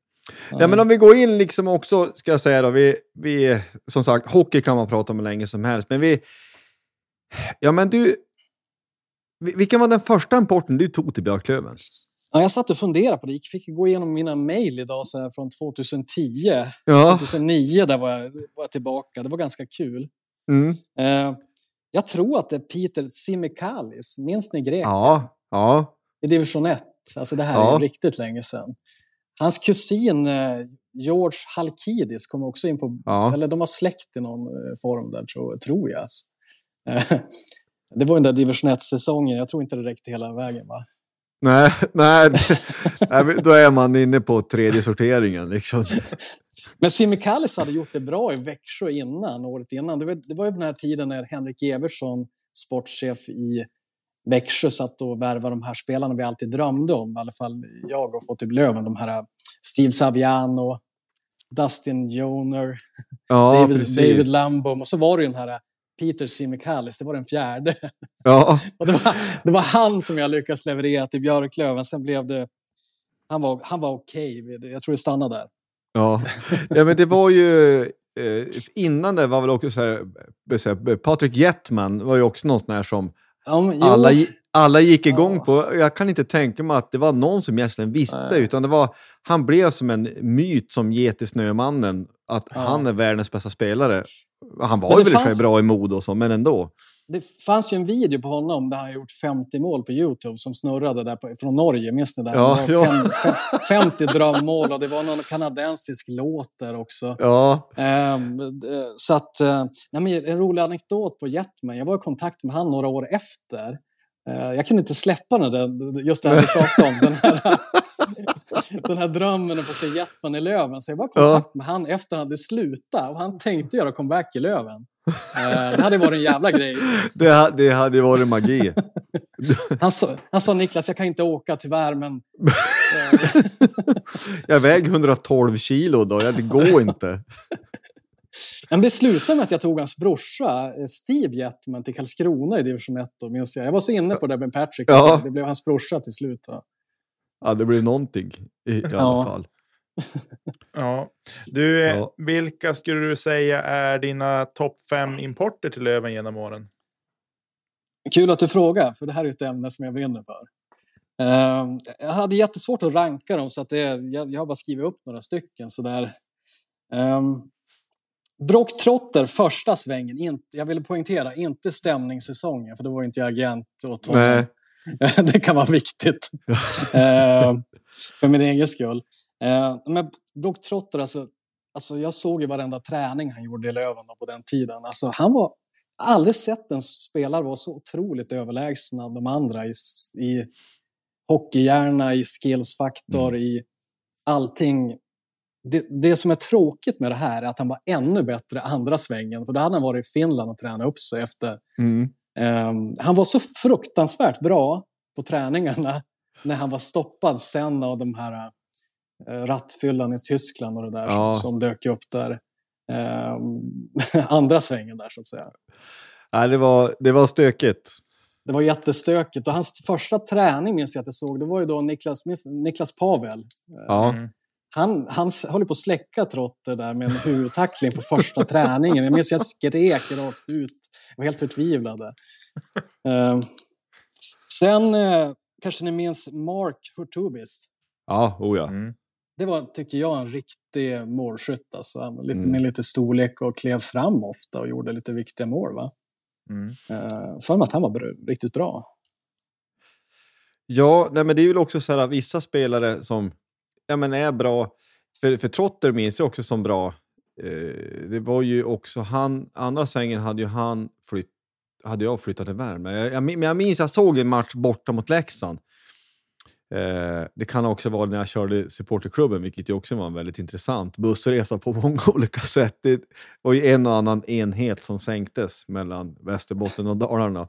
Nej, men om vi går in liksom också, ska jag säga då, vi, vi, som sagt, hockey kan man prata om hur länge som helst, men vi... Ja, men du... vi- Vilken var den första importen du tog till Björklöven?
Ja, jag satt och funderade på det. Jag fick gå igenom mina mejl idag så här, från 2010.
Ja.
2009 där var jag, var jag tillbaka. Det var ganska kul.
Mm.
Eh, jag tror att det är Peter Simikalis. Minns ni grek?
Ja, ja.
I division 1. Alltså det här är
Ja.
ju riktigt länge sedan. Hans kusin eh, George Halkidis kommer också in på...
Ja.
Eller de har släkt i någon eh, form där, tror, tror jag. Eh, det var ju den där division 1-säsongen. Jag tror inte det räckte hela vägen. va?
Nej, nej, då är man inne på tredje sorteringen. Liksom.
Men Simikalis hade gjort det bra i Växjö innan, året innan. Det var, det var ju den här tiden när Henrik Evertsson, sportchef i Växjö, satt och värvade de här spelarna vi alltid drömde om. I alla fall jag och fått i Löven. De här Steve Saviano, Dustin Joner,
Ja,
David,
precis.
David Lambom. Och så var det ju den här Peter Simikalis, det var den fjärde.
Ja,
Och det, var, det var han som jag lyckades leverera till Björklöven. Sen blev det... Han var, han var okej. Jag tror det stannade där.
ja. ja, men det var ju... Eh, innan det var väl också så här, eh, Patrik Jettman var ju också någon sån här som
Ja,
alla, alla gick igång
Ja.
på. Jag kan inte tänka mig att det var någon som egentligen visste,
Nej.
utan det var, han blev som en myt som get i Snömannen, att
Ja.
han är världens bästa spelare. Han var ju väl
fanns-
bra i mod och så, men ändå.
Det fanns ju en video på honom där han gjort 50 mål på Youtube som snurrade där på, från Norge. Minns ni det?
Ja,
det var
ja.
fem, fem, 50 drömmål och det var någon kanadensisk låt där också.
Ja,
d- så att, eh, nej, men en rolig anekdot på Jetman. Jag var i kontakt med han några år efter. Eh, jag kunde inte släppa den, just det här vi pratade om. Den här, den här drömmen att få se Jetman i Löven. Så jag var i kontakt med han efter han hade slutat och han tänkte göra comeback i Löven. Eh, det hade varit en jävla grej.
det, ha- det hade varit magi.
Han sa, han sa Niklas, jag kan inte åka tyvärr, men...
Jag väger 112 kilo då, ja, det går inte.
men det slutade med att jag tog hans brorsa, eh, Steve Jetman, till Karlskrona i division 1. Då, minns jag. jag var så inne på det med Patrick.
Ja.
Det blev hans brorsa till slut. Va?
Ja, det blir någonting i, i alla
Ja.
fall.
Ja. Du,
Ja.
vilka skulle du säga är dina topp fem importer till Löven genom åren?
Kul att du frågar, för det här är ett ämne som jag brinner för. Eh, jag hade jättesvårt att ranka dem, så att det, jag, jag har bara skrivit upp några stycken. Sådär. Um, Brock Trotter, första svängen, inte, jag ville poängtera, inte stämningssäsongen, för då var inte jag agent åt honom. Det kan vara viktigt. Eh, för min egen skull. Eh, men Brock Trotter, alltså, alltså jag såg ju varenda träning han gjorde i Löven på den tiden. Alltså, han var, aldrig sett en spelare vara så otroligt överlägsna de andra i, i hockeyhjärna, i skillsfaktor, i allting. Det, det som är tråkigt med det här är att han var ännu bättre andra svängen, för då hade han varit i Finland och tränat upp sig efter
Mm.
Ehm, han var så fruktansvärt bra på träningarna när han var stoppad sen av de här uh, rattfyllan i Tyskland och det där
Ja.
som, som dök upp där. Ehm, andra svängen där så att säga.
Nej, det var, det var stökigt.
Det var jättestökigt och hans första träning minns jag att jag såg, det var ju då Niklas, Niklas Pavel.
Ja.
Han, han höll på att släcka Trotter där med en huvudtackling på första träningen. Jag minns jag skrek rakt ut. Jag var helt förtvivlad. Ehm, sen eh, kanske ni minns Mark Hurtubis.
Ja, oh ja.
Mm.
Det var, tycker jag, en riktig målskytt. Alltså. Han var Lite,
Mm.
Med lite storlek och klev fram ofta och gjorde lite viktiga mål. Va?
Mm.
Uh, för mig att han var br- riktigt bra.
Ja, nej, men det är väl också så här vissa spelare som ja, men är bra. För, för Trotter minns jag också som bra. Eh, det var ju också han, andra svängen hade ju han flytt, hade jag flyttat till Värmland. Jag, jag, men jag minns jag såg en match borta mot Leksand. Eh, det kan också vara när jag körde supporterklubben, vilket ju också var en väldigt intressant bussresa på många olika sätt. Det var ju en och annan enhet som sänktes mellan Västerbotten och Dalarna.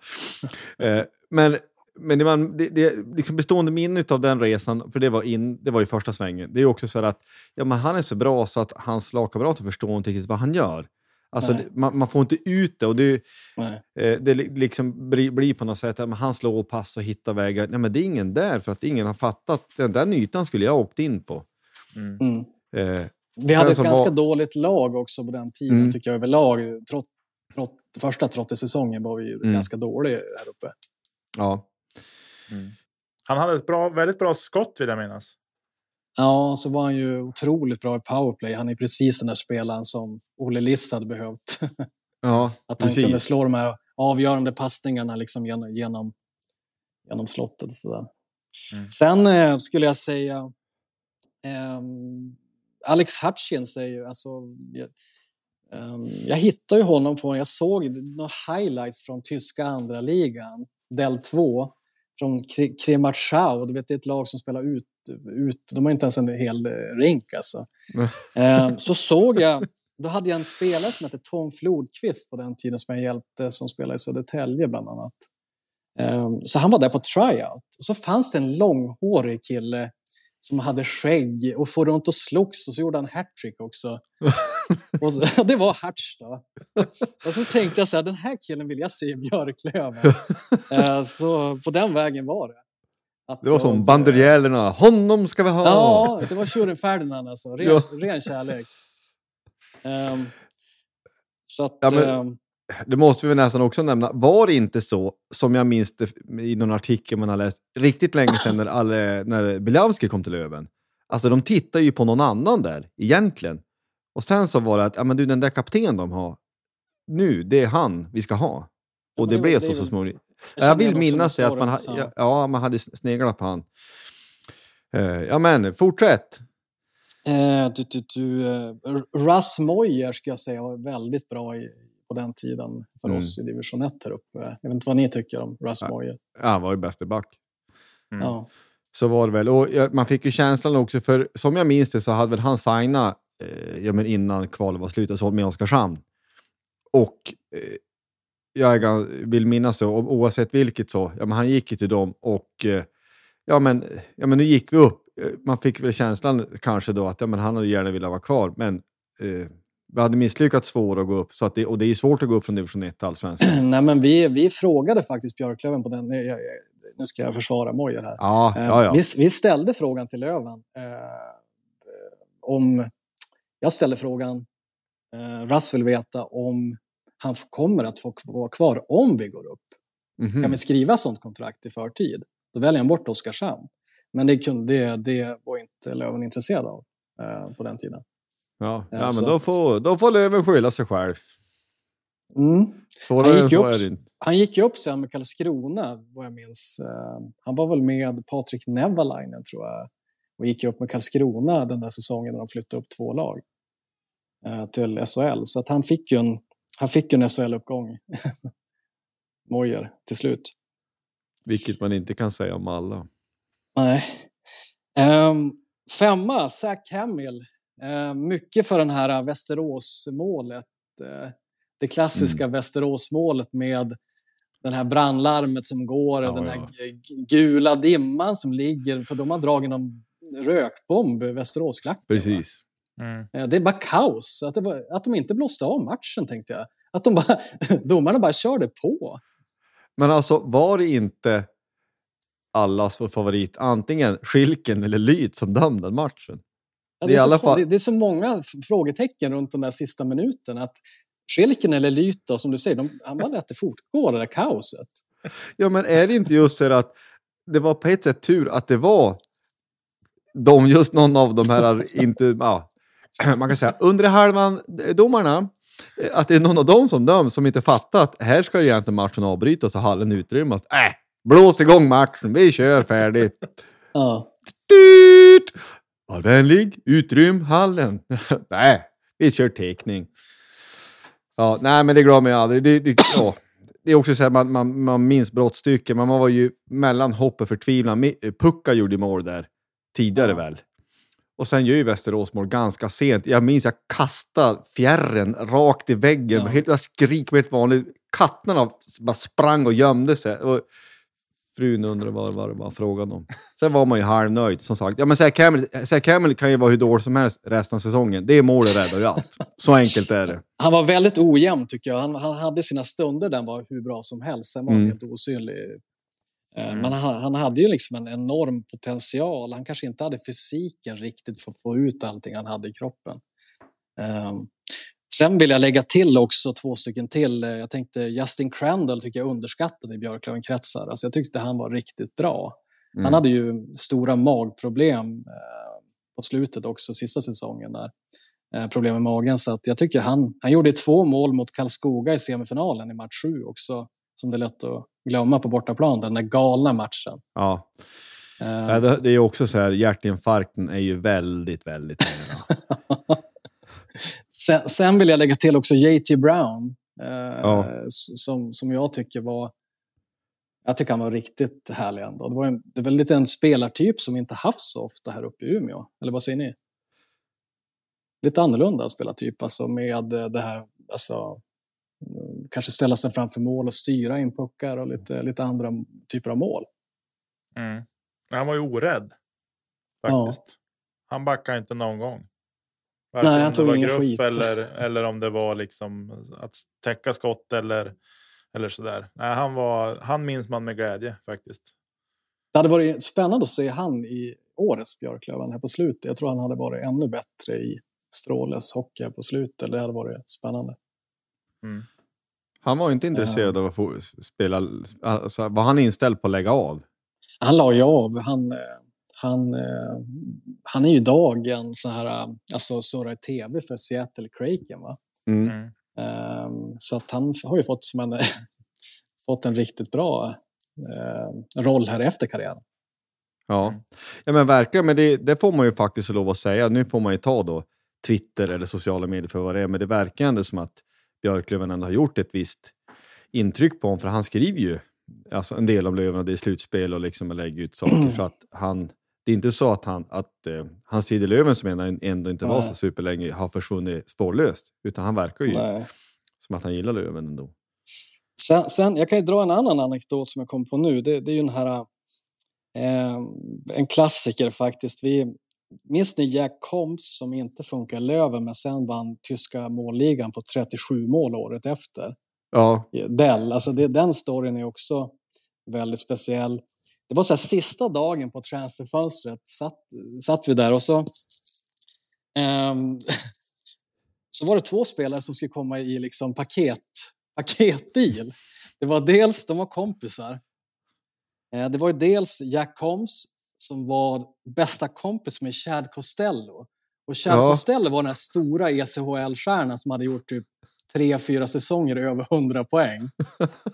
Eh, men men det, var, det, det liksom bestående minnet av den resan, för det var, in, det var ju första svängen, det är också så här att ja, men han är så bra så att hans lagkamrater förstår inte riktigt vad han gör. Alltså, det, man, man får inte ut det och det, eh, det li- liksom blir, blir på något sätt att han slår och passar och hittar vägar. Nej, men det är ingen där för att ingen har fattat. Den där ytan skulle jag ha åkt in på.
Mm.
Mm.
Eh,
Vi hade ett ganska
var-
dåligt lag också på den tiden,
Mm.
tycker jag överlag. Trott, trott, första trottesäsongen var vi ju
Mm.
ganska dåliga här uppe.
ja.
Han hade ett bra, väldigt bra skott vill jag minnas.
Ja, så var han ju otroligt bra i powerplay. Han är precis den där spelaren som Olle Liss hade behövt.
ja,
Att han
precis.
kunde slå de här avgörande passningarna liksom genom, genom, genom slottet. Och så där.
Mm.
Sen eh, skulle jag säga... ehm, Alex Hutchins är ju... Alltså, jag, ehm, jag hittade ju honom på... Jag såg några highlights från tyska andra ligan, del 2, från Krematschau. Du vet, det är ett lag som spelar ut, ut... De har inte ens en hel eh, rink alltså. Ehm, så såg jag, då hade jag en spelare som hette Tom Flodqvist på den tiden som jag hjälpte, som spelade i Södertälje bland annat. Ehm, så han var där på tryout. Och så fanns det en långhårig kille som hade skägg och får runt och slogs och så gjorde han hattrick också. och så, det var Hutch då. och så tänkte jag så här, den här killen vill jag se i Björklöven. Ehm, så på den vägen var det. Att
Det var
jag,
som
eh,
bandurjälerna. Honom ska vi ha!
Ja, det var Tjuren Ferdinand alltså. Ren,
Ja.
ren kärlek. Ehm, så att...
Ja, men-
ehm,
Det måste vi nästan också nämna. Var det inte så, som jag minns det i någon artikel man har läst, riktigt länge sedan när, alle, när Bilavski kom till Löven? Alltså de tittar ju på någon annan där, egentligen. Och sen så var det att, ja men du den där kapten de har, nu, det är han vi ska ha. Och det
det-
blev
det
så så småningom.
jag
vill minnas att man, ha, ja. ja, man hade sneglat på han. Eh, ja men, fortsätt!
Eh, du, du, du, eh, Russ Moyer ska jag säga var väldigt bra i, på den tiden för
Mm.
oss i division 1 här uppe. Jag vet inte vad ni tycker om Russ
Ja.
Moyer.
Ja, han var ju bäst i back.
Mm.
Ja.
Så var det väl. Och man fick ju känslan också, för som jag minns det så hade väl han signat eh, ja, men innan kvalet var slut sålt med Oskarshamn. Och eh, jag vill minnas det, oavsett vilket så, ja, men han gick ju till dem och eh, ja, men, ja men nu gick vi upp. Eh, Man fick väl känslan kanske då att ja, men han hade gärna velat vara kvar, men eh, vi hade misslyckats svårt att gå upp, så att det, och det är svårt att gå upp från division 1 till allsvenskan.
Nej, men vi, vi frågade faktiskt Björklöven på den. Jag, jag, nu ska jag försvara Moyer här.
Ja,
Eh,
ja, ja.
Vi, vi ställde frågan till Löven. Eh, om... Jag ställer frågan, eh, Russ vill veta om han kommer att få vara kvar om vi går upp.
Mhm.
Kan vi skriva sånt kontrakt i förtid? Då väljer han bort Oskarshamn. Men det, kunde, det, det var inte Löven intresserad av på den tiden.
Ja, ja men då får, då får Löven skylla sig själv.
Mm. Han gick upp-. Han gick ju upp sen med Karlskrona, vad jag minns. Eh, Han var väl med Patrik Nevalainen, tror jag. Och gick ju upp med Karlskrona den där säsongen när de flyttade upp två lag eh, till SHL. Så att han fick ju en, han fick en SHL-uppgång. Mojer, till slut.
Vilket man inte kan säga om alla.
Nej. Um, femma, Zach Hamill. Eh, mycket för den här Västerås-målet. Eh, det klassiska Västerås-målet med den här brandlarmet som går,
Ja,
den här
ja.
gula dimman som ligger, för de har dragit någon rökbomb i Västeråsklacken.
Precis.
Mm.
Eh, Det är bara kaos. Att, det var, att de inte blåste av matchen, tänkte jag. Att de bara, domarna bara körde på.
Men alltså, var det inte allas vår favorit, antingen Schilken eller Lyth som dömde den matchen?
Ja,
Det är
så,
fall-
det, det är så många frågetecken runt den där sista minuten. Att Schilken eller Lyth, då, som du säger, de, bara lät det fortgå, det där kaoset.
Ja, men är det inte just det att det var på ett sätt tur att det var de, just någon av de här, inte, ja, man kan säga undre halvan eh, domarna, eh, att det är någon av dem som döms som inte fattat här ska ju egentligen matchen avbrytas och hallen utrymmas. Äh, blås igång matchen, vi kör färdigt.
Ja.
Dyrt! Var vänlig, utrym hallen. nej, vi kör teckning. Ja, nej, men det glömmer jag aldrig. Det, det, ja. det är också så här, man, man, man minns brottstycken, men man var ju mellan hopp och förtvivlan. Mi- Pucka gjorde mål där tidigare
Ja.
väl. Och sen gör ju Västerås mål ganska sent. Jag minns jag kastade fjärren rakt i väggen.
Ja.
Helt, jag skrik på helt vanligt. Katterna bara sprang och gömde sig. Och frun undrade vad, vad det var frågan om. Sen var man ju halvnöjd som sagt. Ja men Zach Hamill, Zach Hamill kan ju vara hur dålig som helst resten av säsongen. Det målet räddar ju allt. Så enkelt är det.
Han var väldigt ojämn, tycker jag. Han, han hade sina stunder där han var hur bra som helst. Sen var han
Mm.
helt osynlig. Eh,
Mm.
Men han, han hade ju liksom en enorm potential. Han kanske inte hade fysiken riktigt för att få ut allting han hade i kroppen. Um, sen vill jag lägga till också två stycken till. Eh, Jag tänkte Justin Crandall tycker jag underskattade i Björklöven-kretsar. Alltså jag tyckte han var riktigt bra.
Mm.
Han hade ju stora magproblem eh, på slutet också, sista säsongen där. Eh, problem med magen. Så att jag tycker han, han gjorde två mål mot Karlskoga i semifinalen i match sju också. Som det är lätt att glömma på bortaplan, den där galna matchen.
Ja. Ja, det, är också så här, hjärtinfarkten är ju väldigt, väldigt nära.
sen, sen vill jag lägga till också JT Brown. Eh,
Ja.
som, som jag tycker var... Jag tycker han var riktigt härlig ändå. Det, var en, det väl lite en spelartyp som inte haft så ofta här uppe i Umeå. Eller vad säger ni? Lite annorlunda spelartyp, alltså med eh, det här... Alltså, mm, kanske ställa sig framför mål och styra in puckar och lite, lite andra typer av mål.
Mm. Han var ju orädd.
Ja.
Faktiskt. Han backade inte någon gång.
Nej, han
om det
tog
var
ingen
gruff
skit.
Eller, eller om det var liksom att täcka skott eller, eller sådär. Nej, han, var, han minns man med glädje faktiskt.
Det hade varit spännande att se han i årets Björklöven här på slutet. Jag tror han hade varit ännu bättre i Stråles hockey på slutet. Det hade varit spännande.
Mm.
Han var ju inte intresserad av att få spela. Alltså, var han inställd på att lägga av?
Han la ju av. Han, eh, han, eh, han är ju idag en sån här, eh, alltså surrar i tv för Seattle Kraken. Va?
Mm.
Ehm, Så att han har ju fått, som en, fått en riktigt bra eh, roll här efter karriären.
Ja.
Mm.
ja, men verkligen. Men det, det får man ju faktiskt lov att säga. Nu får man ju ta då Twitter eller sociala medier för vad det är, men det verkar ändå som att Björklöven ändå har gjort ett visst intryck på honom, för han skriver ju alltså en del om Löven och det är slutspel och liksom lägger ut saker. så att han, det är inte så att, han, att eh, hans tid i Löven, som ändå- inte var så
Nej.
superlänge, har försvunnit spårlöst. Utan han verkar ju
Nej.
som att han gillar Löven ändå.
Sen, sen, jag kan ju dra en annan anekdot som jag kom på nu. Det, det är ju den här, eh, en klassiker faktiskt. Vi, minns ni Jack Comps som inte funkar i Löven men sen vann tyska målligan på 37 mål året efter?
Ja,
Dell, alltså det, den storyn är också väldigt speciell. Det var så här sista dagen på transferfönstret, satt, satt vi där och så Ehm, så var det två spelare som skulle komma i liksom paket, paketdeal. Det var dels, de var kompisar. Eh, det var dels Jack Combs som var bästa kompis med Chad Costello. Och Chad
Ja.
Costello var den här stora ECHL-stjärnan som hade gjort typ tre, fyra säsonger över 100 poäng.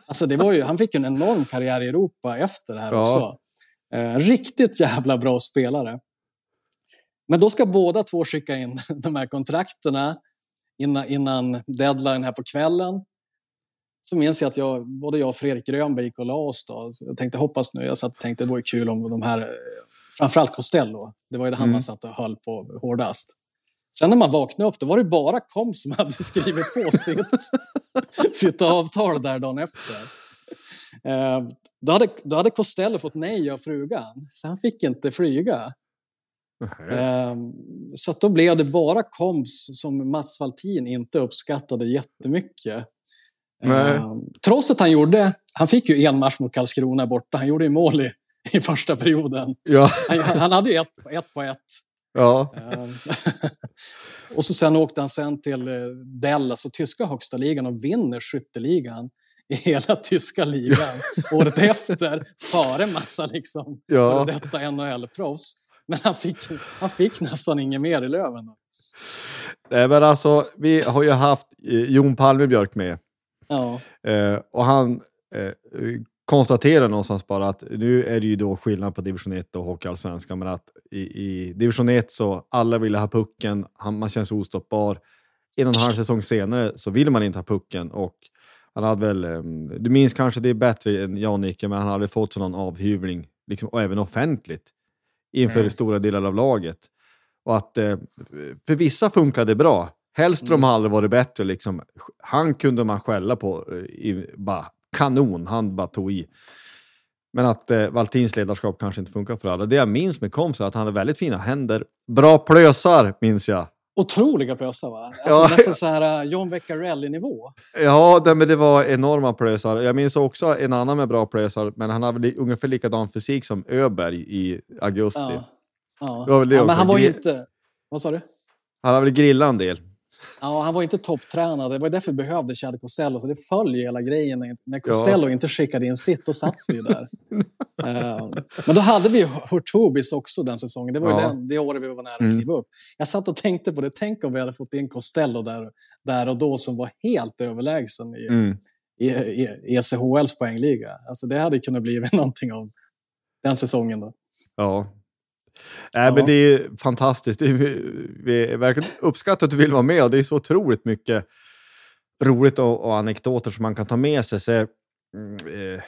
Alltså det var ju, han fick en enorm karriär i Europa efter det här
Ja.
också. Eh, riktigt jävla bra spelare. Men då ska båda två skicka in de här kontrakterna innan, innan deadline här på kvällen. Så minns jag att jag, både jag och Fredrik Grönberg gick och la oss. Då. Så jag tänkte hoppas nu, jag satt och tänkte det vore kul om de här, eh, framförallt Costello, det var ju det han
Mm.
man satt och höll på hårdast. Sen när man vaknade upp, då var det bara Kom som hade skrivit på sitt, sitt avtal där dagen efter. Eh, då, hade, då hade Costello fått nej av frugan, så han fick inte flyga. Eh, så då blev det bara komps som Mats Valtin inte uppskattade jättemycket.
Nej.
Eh, trots att han gjorde, han fick ju en match mot Karlskrona borta, han gjorde ju mål i, i första perioden.
Ja,
Han, han hade ju ett, ett på ett.
Ja.
Eh, och så sen åkte han sen till eh, Dell, alltså tyska högsta ligan och vinner skytteligan i hela tyska ligan året efter, före massa liksom
Ja.
före detta NHL-proffs. Men han fick, han fick nästan inget mer i Löven.
Nej, men alltså, vi har ju haft eh, Jon Palmebjörk med.
Ja,
Eh, och han eh, konstaterar någonstans bara att nu är det ju då skillnad på division 1 och hockeyallsvenskan, men att i, i division 1 så alla ville ha pucken, man känns ostoppbar. En och en halv säsong senare så vill man inte ha pucken och han hade väl, eh, du minns kanske det är bättre än jag Nicke, men han hade fått sån avhyvling, liksom, och även offentligt, inför
Mm.
stora delar av laget. Och att eh, för vissa funkade det bra. Hellström
Mm.
har aldrig varit bättre. Liksom. Han kunde man skälla på. eh, I, bara kanon, han bara tog i. Men att eh, Valtins ledarskap kanske inte funkar för alla. Det jag minns med Komsa är att han hade väldigt fina händer. Bra plösar, minns jag.
otroliga plösar va? Alltså,
Ja.
Nästan så här uh, John Veccarelli-nivå.
Ja, det, men det var enorma plösar. Jag minns också en annan med bra plösar, men han hade ungefär likadan fysik som Öberg i augusti.
Ja. Ja. Ja, men han var ju inte... Vad sa du?
Han hade väl grillat en del.
Ja, han var inte topptränad. Det var därför vi behövde Chad Costello. Så det följer hela grejen. När- Costello inte skickade in sitt, då satt vi ju där. Eh, men då hade vi ju Hurtubis också den säsongen. Det var ju
Ja.
den, det året vi var nära att
Mm.
kliva upp. Jag satt och tänkte på det. Tänk om vi hade fått in Costello där, där och då som var helt överlägsen i,
Mm.
i, i ECHLs poängliga. Alltså det hade kunnat bli någonting av den säsongen. Då.
Ja. Nej,
Ja.
men det är fantastiskt. Det är, vi verkligen uppskattar att du vill vara med och det är så otroligt mycket roligt och, och anekdoter som man kan ta med sig. Så, mm, eh,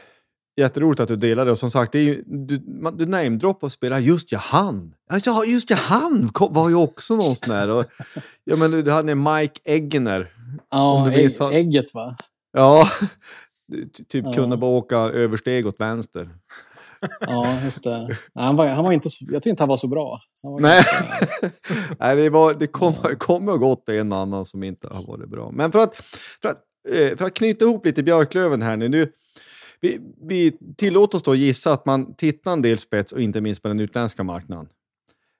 jätteroligt att du delar det och som sagt, det är ju, du, man, du namedroppar och spelar just ja, han. Ja, just ja, han kom, var ju också någon sån där. Och, ja, men du, du hade Mike Eggener.
Ja,
minns
ägg,
han-
ägget va?
Ja, ty- typ
Ja.
kunde bara åka översteg åt vänster.
Ja, just det. Han var, han var inte, jag tycker inte han var så bra. Var
Nej, Nej det, var, det kommer kom och gått en annan som inte har varit bra. Men för att, för att, eh, för att knyta ihop lite Björklöven här nu. nu vi, vi tillåter oss då gissa att man tittar en del spets och inte minst på den utländska marknaden.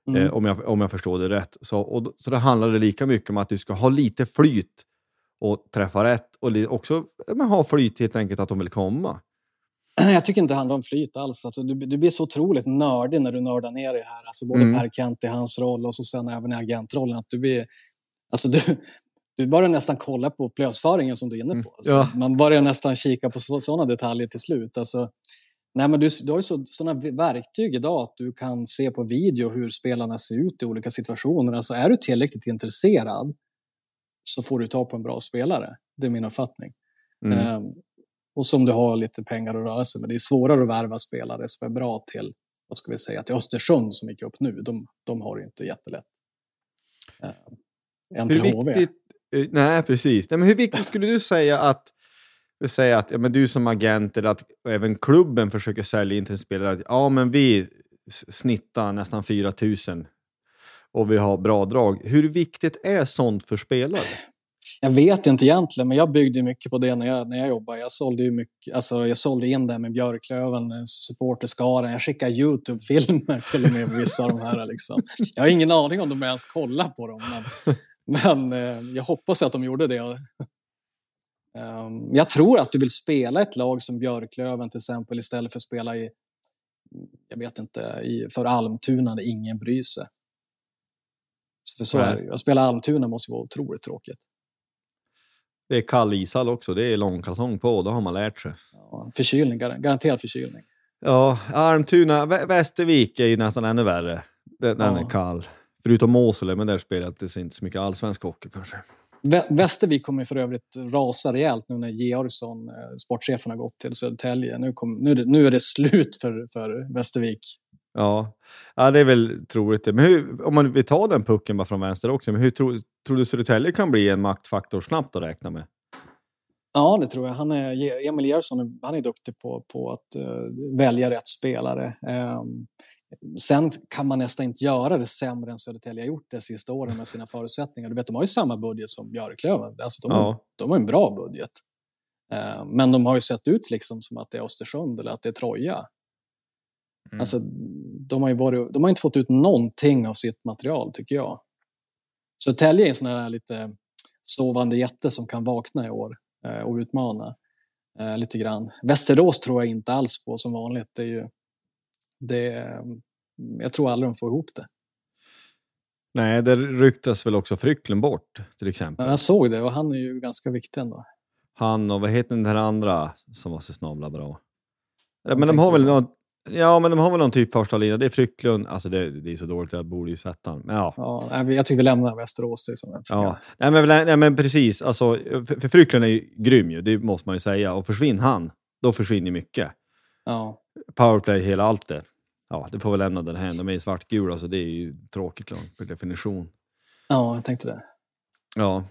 Mm.
Eh, om, jag, om jag förstår det rätt. Så, och, så det handlar det lika mycket om att du ska ha lite flyt och träffa rätt och också men, ha flyt helt enkelt att de vill komma.
Jag tycker inte det handlar om flyt alls. Alltså, du, du blir så otroligt nördig när du nördar ner det här. Alltså, både
Mm.
Per Kent i hans roll och så sen även i agentrollen. Att du, blir, alltså, du, du börjar nästan kolla på plösföringen som du är inne på. Alltså,
Ja.
Man börjar nästan kika på sådana detaljer till slut. Alltså, nej, men du, du har ju så, sådana verktyg idag att du kan se på video hur spelarna ser ut i olika situationer. Alltså, är du tillräckligt intresserad så får du ta på en bra spelare. Det är min uppfattning.
Mm.
Ehm, och som du har lite pengar att röra sig med. Det är svårare att värva spelare som är bra till, vad ska vi säga, till Östersund som gick upp nu. De, de har det inte jättelätt. Än
Hur
HV.
viktigt, eh, nej, precis. Nej, men hur viktigt skulle du säga att, säger att ja, men du som agent eller att även klubben försöker sälja in till en spelare att ja, men vi snittar nästan 4 000 och vi har bra drag. Hur viktigt är sånt för spelare?
Jag vet inte egentligen, men jag byggde mycket på det när jag, när jag jobbade. Jag sålde, ju mycket, alltså jag sålde in det med Björklöven, eh, supporterskaran. Jag skickade YouTube-filmer till och med på vissa av de här. Liksom. Jag har ingen aning om de ens kollar på dem, men, men eh, jag hoppas att de gjorde det. Um, jag tror att du vill spela ett lag som Björklöven till exempel istället för att spela i, jag vet inte, i, för Almtuna där ingen bryr sig. För så är det ju. Att spela Almtuna måste vara otroligt tråkigt.
Det är kall ishall också. Det är långkalsong på. Det har man lärt sig.
Ja, förkylning, garanterad förkylning.
Ja, Almtuna. Västervik är ju nästan ännu värre. Den, den är kall. Förutom Måsele, men där spelar det inte så mycket allsvensk hockey kanske.
Västervik kommer för övrigt rasa rejält nu när Georgsson, eh, sportchefen, har gått till Södertälje. Nu, kom, nu, nu är det slut för, för Västervik.
Ja. ja, det är väl troligt. Men hur, om man vill ta den pucken bara från vänster också, men hur tror, tror du Södertälje kan bli en maktfaktor snabbt att räkna med?
Ja, det tror jag. Han är, Emil Gerson han är duktig på, på att uh, välja rätt spelare. Um, sen kan man nästan inte göra det sämre än Södertälje har gjort det sista åren med sina förutsättningar. Du vet, de har ju samma budget som Björklöven. Alltså, de, ja. de har en bra budget. Uh, men de har ju sett ut liksom som att det är Östersund eller att det är Troja. Mm. Alltså, de, har varit, de har inte fått ut någonting av sitt material, tycker jag. Så Tälje är en sån här lite sovande jätte som kan vakna i år eh, och utmana eh, lite grann. Västerås tror jag inte alls på som vanligt. Det är ju, det, jag tror aldrig de får ihop det.
Nej, det ryktas väl också Frycklen bort till exempel.
Jag såg det och han är ju ganska viktig ändå.
Han och vad heter den där andra som var så snabla bra? Men de har väl något Ja, men de har väl någon typ första lina. Det är Frycklund. Alltså det, det är så dåligt, jag borde ju sätta honom. Men ja.
ja. Jag tycker vi lämnar Västerås. Det som
ja. nej, men, nej, men precis. Alltså, för, för Frycklund är ju grym ju, det måste man ju säga. Och försvinner han, då försvinner mycket.
Ja.
Powerplay, hela allt det. Ja, det får väl lämna den här. De är ju svartgula, så det är ju tråkigt lag per definition.
Ja, jag tänkte det.
Ja.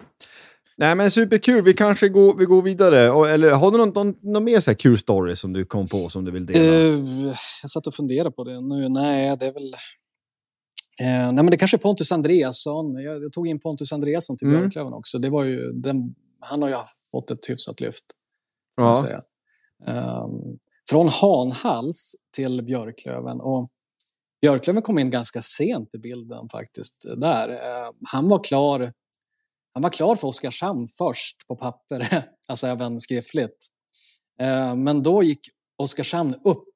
Nej men superkul, vi kanske går, vi går vidare. Eller har du någon, någon, någon mer så här kul story som du kom på som du vill dela?
Uh, jag satt och funderade på det nu. Nej, det är väl... Uh, nej, men det kanske är Pontus Andreasson. Jag, jag tog in Pontus Andreasson till mm. Björklöven också. Det var ju, den, han har ju fått ett hyfsat lyft. Ja. Säga. Um, från Hanhals till Björklöven. Och Björklöven kom in ganska sent i bilden faktiskt. Där. Uh, han var klar han var klar för Oskarshamn först på papper, alltså även skriftligt. Eh, men då gick Oskarshamn upp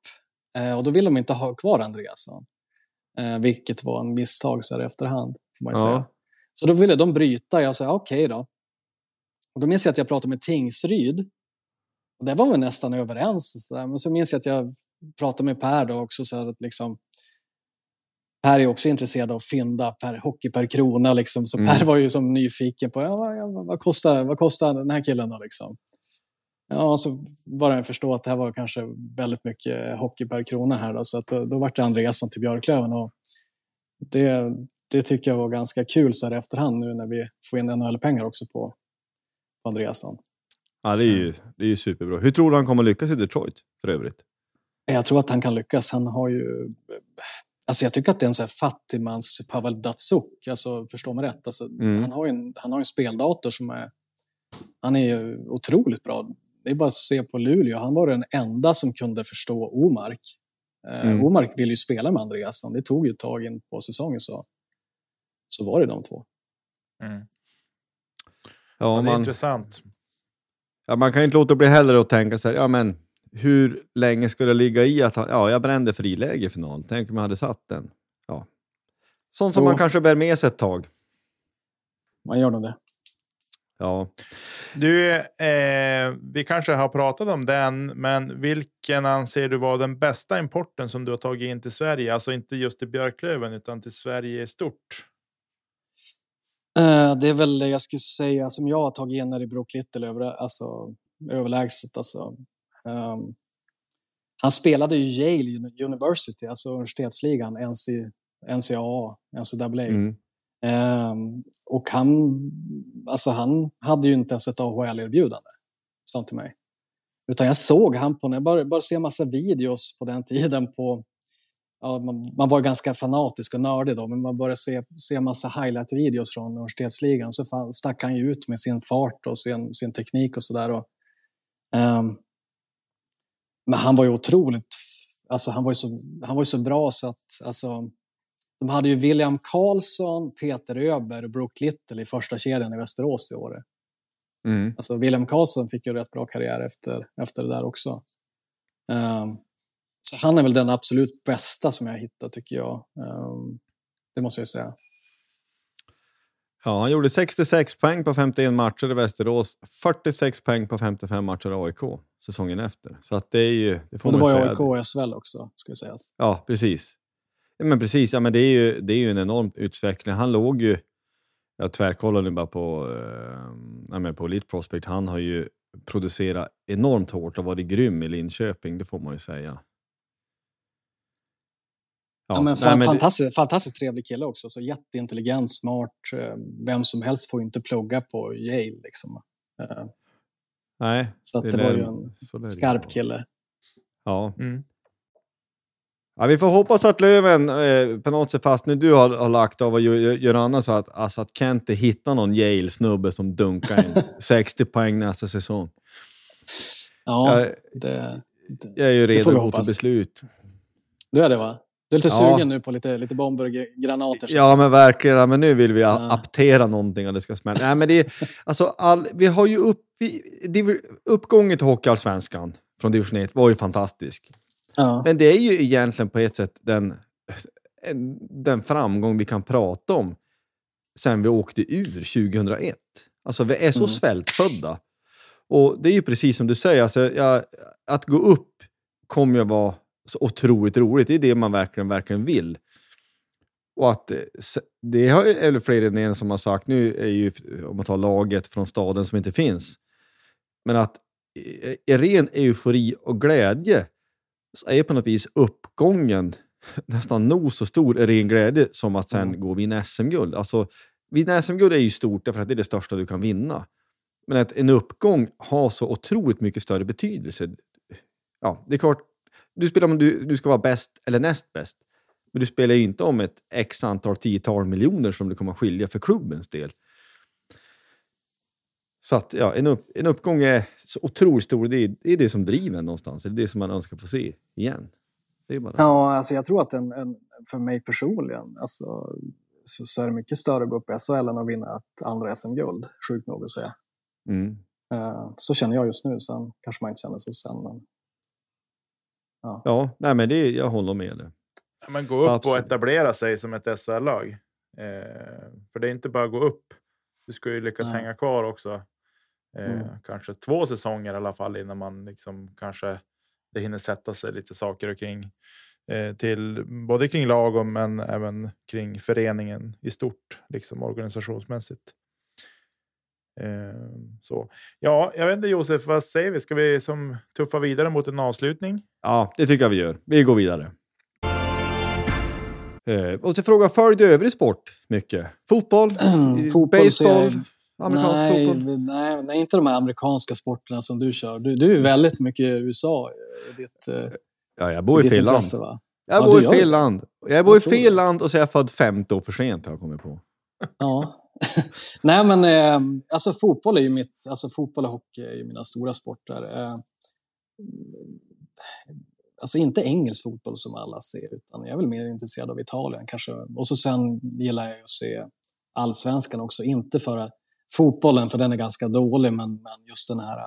eh, och då ville de inte ha kvar Andreasson. Eh, vilket var en misstag så här i efterhand, får man ja. säga. Så då ville de bryta. Jag sa okej okay då. Och då minns jag att jag pratade med Tingsryd. Och där var vi nästan överens. Så där. Men så minns jag att jag pratade med Per då också. Så att liksom, Per är också intresserad av fynda per hockey per krona. Liksom. Så mm. Per var ju som nyfiken på ja, vad, vad, kostar, vad kostar den här killen. Då, liksom. Ja, så var det att förstå att det här var kanske väldigt mycket hockey per krona här. Då, så att då, då var det Andreasson till Björklöven. Och det, det tycker jag var ganska kul så här i efterhand nu när vi får in NHL-pengar också på, på Andreasson.
Ja, det är, ju, det är ju superbra. Hur tror du han kommer lyckas i Detroit för övrigt?
Jag tror att han kan lyckas. Han har ju Alltså jag tycker att det är en så här fattigmans Pavel Datsuk, alltså förstå mig rätt. Alltså, mm. han, har en, han har en speldator som är, han är otroligt bra. Det är bara att se på Luleå, han var den enda som kunde förstå Omark. Eh, mm. Omark ville ju spela med Andreasson, det tog ju ett tag in på säsongen så, så var det de två.
Mm. Ja, ja, det är man, intressant.
Ja, man kan inte låta bli heller att tänka så här, ja men hur länge ska det ligga i att han, ja, jag brände friläge i final. Tänk om jag hade satt den. Ja. Sånt som oh. man kanske bär med sig ett tag.
Man gör nog det.
Ja.
Du, eh, vi kanske har pratat om den, men vilken anser du var den bästa importen som du har tagit in till Sverige? Alltså inte just till Björklöven, utan till Sverige i stort.
Uh, det är väl, jag skulle säga, som jag har tagit in är i Brook Little över, alltså, överlägset. Alltså. Um, han spelade ju Yale University, alltså universitetsligan, NC, NCAA, NCAA. Mm. Um, och han, alltså han hade ju inte ens ett AHL-erbjudande, sa till mig. Utan jag såg han på, när jag bara, bara ser massa videos på den tiden på ja, man, man var ganska fanatisk och nördig då, men man började se, se massa highlight-videos från universitetsligan så fan, stack han ju ut med sin fart och sin, sin teknik och sådär. Um, men han var ju otroligt, alltså han var ju så, han var ju så bra så att, alltså, de hade ju William Karlsson, Peter Öber och Brooke Little i första kedjan i Västerås i år. Mm. Alltså William Karlsson fick ju rätt bra karriär efter, efter det där också. Um, så han är väl den absolut bästa som jag hittat tycker jag. Um, det måste jag säga.
Ja, han gjorde 66 poäng på 51 matcher i Västerås, 46 poäng på 55 matcher i AIK säsongen efter. Så att det är ju...
Det, får och det var ju AIK och SHL också, ska vi säga.
Ja, precis. Men precis, ja, men det, är ju, det är ju en enorm utveckling. Han låg ju... Jag tvärkollade bara på, eh, på Elite Prospect. Han har ju producerat enormt hårt och varit grym i Linköping, det får man ju säga.
Ja, men, fan, men fantastiskt, fantastiskt trevlig kille också. Så jätteintelligent, smart. Eh, vem som helst får inte plugga på Yale. Liksom. Eh,
Nej,
så det, det var ju en skarp kille.
Ja. Mm. ja. Vi får hoppas att Löven eh, på något sätt, fast nu du har, har lagt av och gör, gör annat, så att, alltså att Kente hittar någon Yale-snubbe som dunkar in 60 poäng nästa säsong.
Ja, jag, det, det,
jag är ju redo att gå till beslut.
Du är det va? Du är lite ja. sugen nu på lite, lite bomber och granater.
Ja, men verkligen. Men nu vill vi ja. aptera någonting och det ska smälla. Nej, men det är, alltså, all, vi har ju upp, vi, uppgången till Hockeyallsvenskan från division 1 var ju fantastisk. Ja. Men det är ju egentligen på ett sätt den, den framgång vi kan prata om sen vi åkte ur 2001. Alltså vi är så mm. svältfödda. Och det är ju precis som du säger, alltså, jag, att gå upp kommer ju vara så otroligt roligt. Det är det man verkligen, verkligen vill. Och att eh, det har eller fler än en som har sagt, nu är ju, om man tar laget från staden som inte finns, men att i ren eufori och glädje så är på något vis uppgången nästan nog så stor i ren glädje som att sen mm. gå och vinna SM-guld. Alltså, vinna SM-guld är ju stort därför att det är det största du kan vinna. Men att en uppgång har så otroligt mycket större betydelse. Ja, det är klart, du spelar om du, du ska vara bäst eller näst bäst. Men du spelar ju inte om ett x antal tiotal miljoner som det kommer att skilja för klubbens del. Så att, ja, en, upp, en uppgång är så otroligt stor. Det är, det är det som driver en någonstans. Det är det som man önskar få se igen. Det är bara
ja, alltså jag tror att en, en, för mig personligen alltså, så, så är det mycket större att gå upp i SHL än att vinna ett andra SM-guld. Sjukt nog att säga. Mm. Uh, så känner jag just nu. Sen kanske man inte känner sig sen. Men
Ja, ja nej, men det, jag håller med dig.
Ja, men gå upp Absolut. och etablera sig som ett SHL-lag. Eh, för det är inte bara att gå upp. Du ska ju lyckas nej. hänga kvar också. Eh, mm. Kanske två säsonger i alla fall innan man liksom kanske det hinner sätta sig lite saker och kring eh, till både kring lag men även kring föreningen i stort, liksom organisationsmässigt. Eh, så ja, jag vet inte Josef, vad säger vi? Ska vi som tuffa vidare mot en avslutning?
Ja, det tycker jag vi gör. Vi går vidare. Eh, och till fråga, följ du övrig sport mycket? Fotboll?
fotboll
baseball?
Amerikansk nej, fotboll? Nej, nej, inte de här amerikanska sporterna som du kör. Du, du är väldigt mycket USA i ditt eh,
Ja, jag bor i fel land. Jag ja, bor i fel land. Jag bor i fel land och så är jag född 50 år för sent har jag kommit på.
Ja. Nej, men eh, alltså fotboll är ju mitt, alltså fotboll och hockey är ju mina stora sporter. Eh, alltså inte engelsk fotboll som alla ser, utan jag är väl mer intresserad av Italien kanske. Och så sen gillar jag att se allsvenskan också, inte för fotbollen, för den är ganska dålig, men, men just den här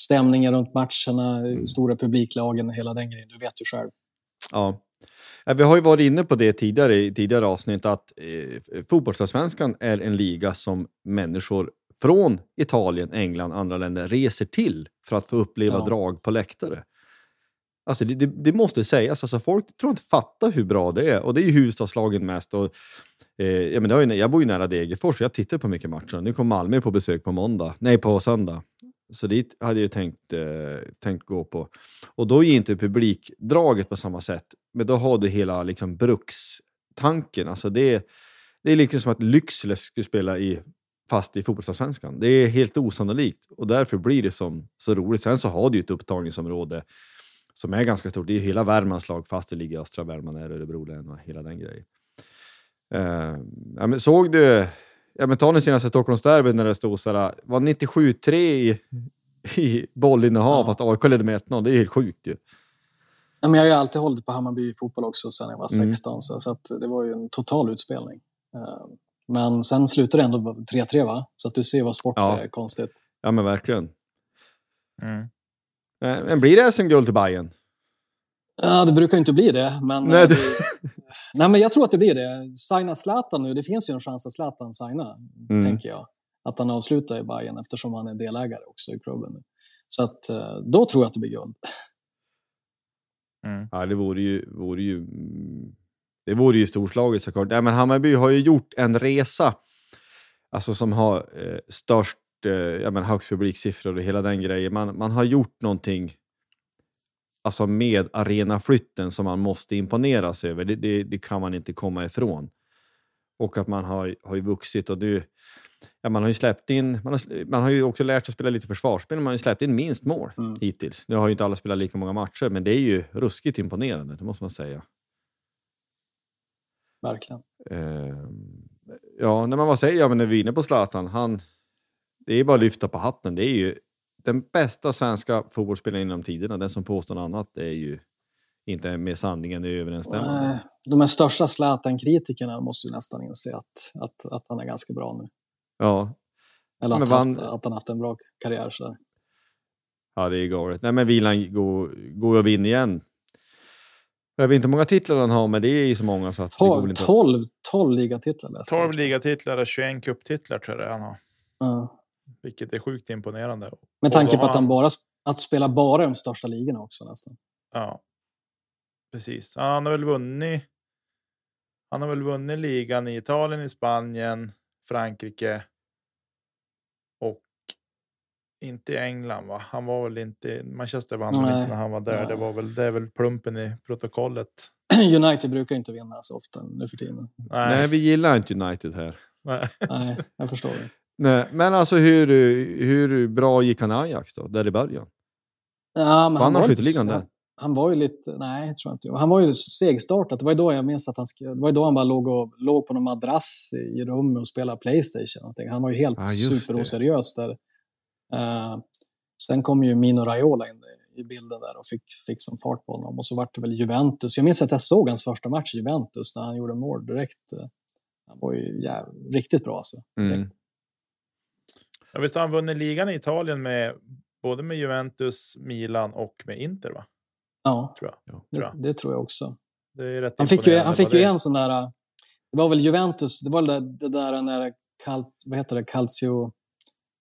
stämningen runt matcherna, mm. stora publiklagen, hela den grejen. Du vet ju själv.
Ja, vi har ju varit inne på det tidigare i tidigare avsnitt att eh, fotbollsallsvenskan är en liga som människor från Italien, England och andra länder reser till för att få uppleva ja. drag på läktare. Alltså det, det, det, måste sägas, alltså folk tror inte fattar hur bra det är. Och det är ju huvudstadslagen mest. Och, eh, ja, men det har ju, jag bor ju nära Degerfors, jag tittar på mycket matcher. Nu kom Malmö på besök på måndag, nej på söndag. Så dit hade jag tänkt, eh, tänkt gå på. Och då är inte publikdraget på samma sätt, men då har du hela liksom, brukstanken. Alltså det, det är liksom som att Lycksele skulle spela i, fast i fotbollsallsvenskan. Det är helt osannolikt och därför blir det som, så roligt. Sen så har du ju ett upptagningsområde som är ganska stort. Det är ju hela Värmlands lag fast det ligger i östra Värmland, är Örebro län och hela den grejen. Eh, ja, men såg du, ja, men ta nu senaste Stockholmsderbyn när det stod såhär, var 97-3 i, i bollinnehav
Ja.
fast AIK ledde med 1-0. Det är helt sjukt ju.
Ja, men jag har ju alltid hållit på Hammarby fotboll också sen jag var
Mm.
16, så, så att det var ju en total utspelning. Eh, Men sen slutade det ändå 3-3 va? Så att du ser vad sport
Ja.
är konstigt.
Ja men verkligen.
Mm.
Eh, Men blir det SM-guld till Bayern?
Ja, det brukar ju inte bli det, men...
Nej,
eh,
det-.
Nej, men jag tror att det blir det. Signa Zlatan nu, det finns ju en chans att Zlatan signar,
Mm.
tänker jag. Att han avslutar i Bayern eftersom han är delägare också i klubben. nu. Så att eh, då tror jag att det blir guld.
Mm.
Ja, det vore ju, vore ju, mm, det vore ju storslaget såklart. Nej, men Hammarby har ju gjort en resa alltså, som har eh, störst, eh, ja, men högst publiksiffror och hela den grejen. Man, man har gjort någonting alltså, med arenaflytten som man måste imponeras över. Det, det, det kan man inte komma ifrån. Och att man har, har ju vuxit och nu, ja, man har ju släppt in, man har, man har ju också lärt sig spela lite försvarsspel, man har ju släppt in minst mål
Mm.
hittills. Nu har ju inte alla spelat lika många matcher, men det är ju ruskigt imponerande, det måste man säga.
Verkligen.
Eh, ja, när man vad säger jag, men när vi är inne på Zlatan, han, det är bara att lyfta på hatten. Det är ju den bästa svenska fotbollsspelaren inom tiderna. Den som påstår något annat är ju inte med sanningen överensstämmande.
De här största Zlatan-kritikerna måste ju nästan inse att, att, att han är ganska bra nu.
Ja,
Eller att,
vann-
haft, att han haft en bra karriär. Så där.
ja, det är galet. Nej, men Wieland går, går och vinner igen. Jag vet inte hur många titlar han har, men det är ju så många så att det går väl
12,
inte.
12, 12 ligatitlar läste jag.
12 ligatitlar och 21 cuptitlar tror jag det är han har.
Ja.
Vilket är sjukt imponerande.
Med tanke på att han
han-
bara att spela bara de största ligorna också nästan.
Ja. Precis. Han har väl vunnit. Han har väl vunnit ligan i Italien, i Spanien, Frankrike. Och inte i England va? Han var väl inte, Manchester vann
Nej.
inte när han var där. Det
Nej.
var väl, det är väl plumpen i protokollet.
United brukar inte vinna så ofta nu för tiden.
Nej,
Nej, vi gillar inte United här.
nej.
Nej, jag förstår det.
Nej, men alltså hur, hur bra gick han i Ajax då, där i början?
Ja, men
Vann han
var inte
skytteligan
så-
där?
Han var ju lite, nej, jag tror inte. Han var ju segstartat. Det var ju då jag minns att han, det var ju då han bara låg, och, låg på någon madrass i i rummet och spelade Playstation. någonting. Han var ju helt
Ja, det.
superoseriös där. Eh, sen kom ju Mino Raiola in i bilden där och fick, fick som fart på honom. Och så vart det väl Juventus. Jag minns att jag såg hans första match i Juventus när han gjorde mål direkt. Eh, Han var ju jäv, riktigt bra alltså.
Mm.
Ja, visst har han vunnit ligan i Italien med både med Juventus, Milan och med Inter va?
Ja,
Tror jag.
Ja.
Tror
det,
jag.
det tror jag också.
Det är rätt
Han fick ju, han fick ju
det-
en sån där... Det var väl Juventus, det var det, det där när kalt, vad heter det, calcio...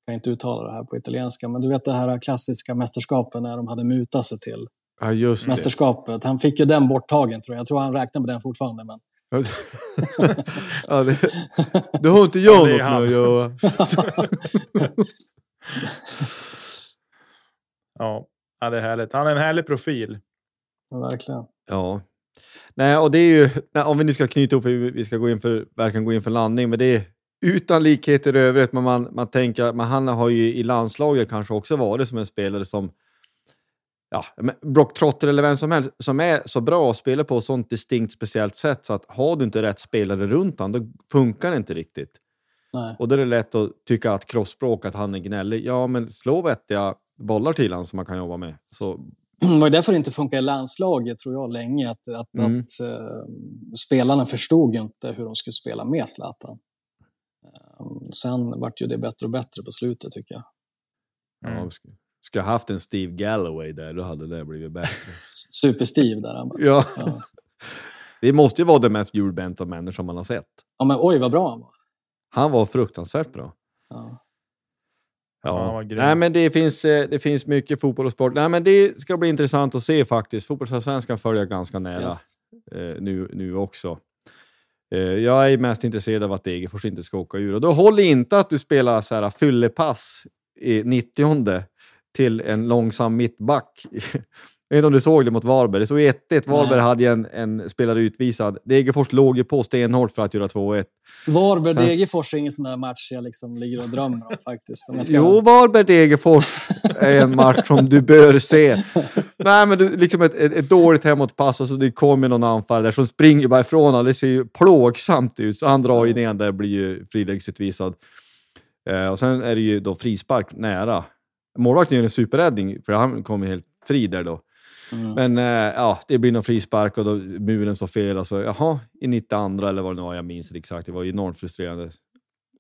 Jag kan inte uttala det här på italienska, men du vet det här klassiska mästerskapet när de hade mutat sig till
Ja, just det.
mästerskapet. Han fick ju den borttagen tror jag. Jag tror han räknar med den fortfarande. Men...
ja, det, det har inte jag
det
något med att göra.
Ja. ja, det är härligt. Han är en härlig profil.
Ja, Verkligen.
Ja. Nej, och det är ju, om vi nu ska knyta ihop, vi ska gå in för, verkligen gå in för landning, men det är utan likheter i övrigt, men man, man tänker, men han har ju i landslaget kanske också varit som en spelare som, ja, Brock Trotter eller vem som helst, som är så bra och spelar på ett sånt distinkt speciellt sätt så att har du inte rätt spelare runt han, då funkar det inte riktigt.
Nej.
Och då är det lätt att tycka att kroppsspråk, att han är gnällig. Ja, men slå vettiga bollar till han som man kan jobba med. Så,
Det var ju därför det inte funkar i landslaget, tror jag, länge. Att, att,
Mm.
att eh, spelarna förstod ju inte hur de skulle spela med Zlatan. Eh, sen vart ju det bättre och bättre på slutet, tycker jag.
Mm.
ja, ska, ska ha haft en Steve Galloway där, då hade det blivit bättre.
Super-Steve där. Han bara,
ja.
ja.
Det måste ju vara den mest hjulbenta människa man har sett.
ja, men oj vad bra han var.
Han var fruktansvärt bra.
Ja.
Ja, grym.
Nej, men det finns, eh, det finns mycket fotboll och sport. Nej, men det ska bli intressant att se faktiskt. Fotbollsallsvenskan följer jag ganska nära
Yes.
eh, nu, nu också. Eh, jag är mest intresserad av att Degerfors inte ska åka ur. Och då håller inte att du spelar så här fyllepass i 90 till en långsam mittback Jag vet inte om du såg det mot Varberg. Det stod 1-1. Varberg hade en, en spelare utvisad. Degerfors låg ju på stenhårt för att göra 2-1. Sen-
Varberg-Degerfors är ingen sån där match jag liksom ligger och drömmer om faktiskt. Om ska...
Jo, Varberg-Degerfors är en match som du bör se. Nej, men du, liksom ett, ett, ett dåligt hemåtpass och så det kommer någon anfallare där som springer bara ifrån honom. Det ser ju plågsamt ut. Så han drar ju ner där och blir ju friläggsutvisad. Eh, och sen är det ju då frispark nära. Målvakten gör en superräddning för han kommer helt fri där då.
Mm.
Men eh, ja, det blir någon frispark och då muren står fel. Och så, jaha, i 92 eller vad det nu var, jag minns inte exakt. Det var enormt frustrerande.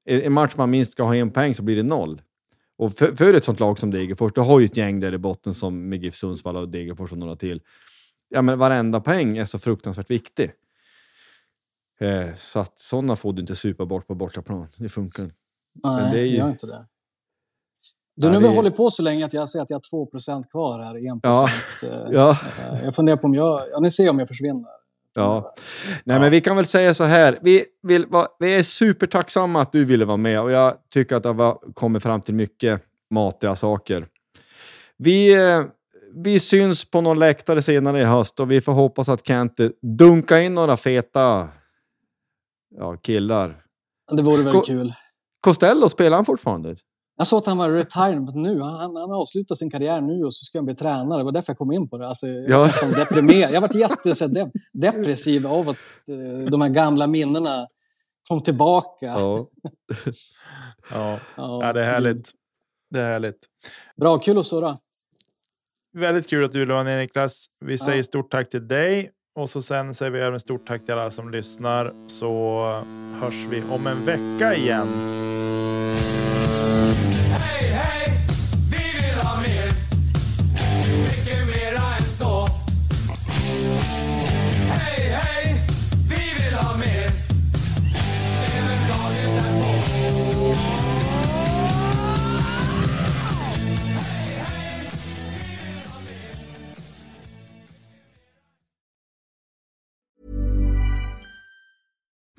I en match man minst ska ha en poäng så blir det noll. Och för, för ett sånt lag som Degerfors, du har ju ett gäng där i botten som med GIF Sundsvall och Degerfors och några till. Ja, men varenda poäng är så fruktansvärt viktig. Eh, så att sådana får du inte supa bort på bortaplan. Det funkar inte.
Nej,
det är ju-
gör inte det. Du,
Ja,
nu har vi hållit på så länge att jag ser att jag har 2% kvar här. 1
Ja.
ja.
Ja.
Jag funderar på om jag... Ja, ni ser om jag försvinner.
Ja. Nej, men vi kan väl säga så här. Vi, vill, va, vi är supertacksamma att du ville vara med och jag tycker att det har kommit fram till mycket matiga saker. Vi, eh, vi syns på någon läktare senare i höst och vi får hoppas att Kent dunkar in några feta ja, killar.
Det vore väldigt
Ko-
kul.
Costello, spelar han fortfarande?
Jag sa att han var retirement nu. Han, han, han avslutar sin karriär nu och så ska han bli tränare. Det var därför jag kom in på det. Alltså, jag
Ja.
var nästan deprimerad. Jag varit jätte, så, här, de, depressiv av att eh, de här gamla minnena kom tillbaka.
Ja.
Ja.
Ja,
ja, det är härligt. Det är härligt.
Bra, kul att surra.
Väldigt kul att du ville vara med Niklas. Vi
Ja.
säger stort tack till dig och så sen säger vi även stort tack till alla som lyssnar så hörs vi om en vecka igen.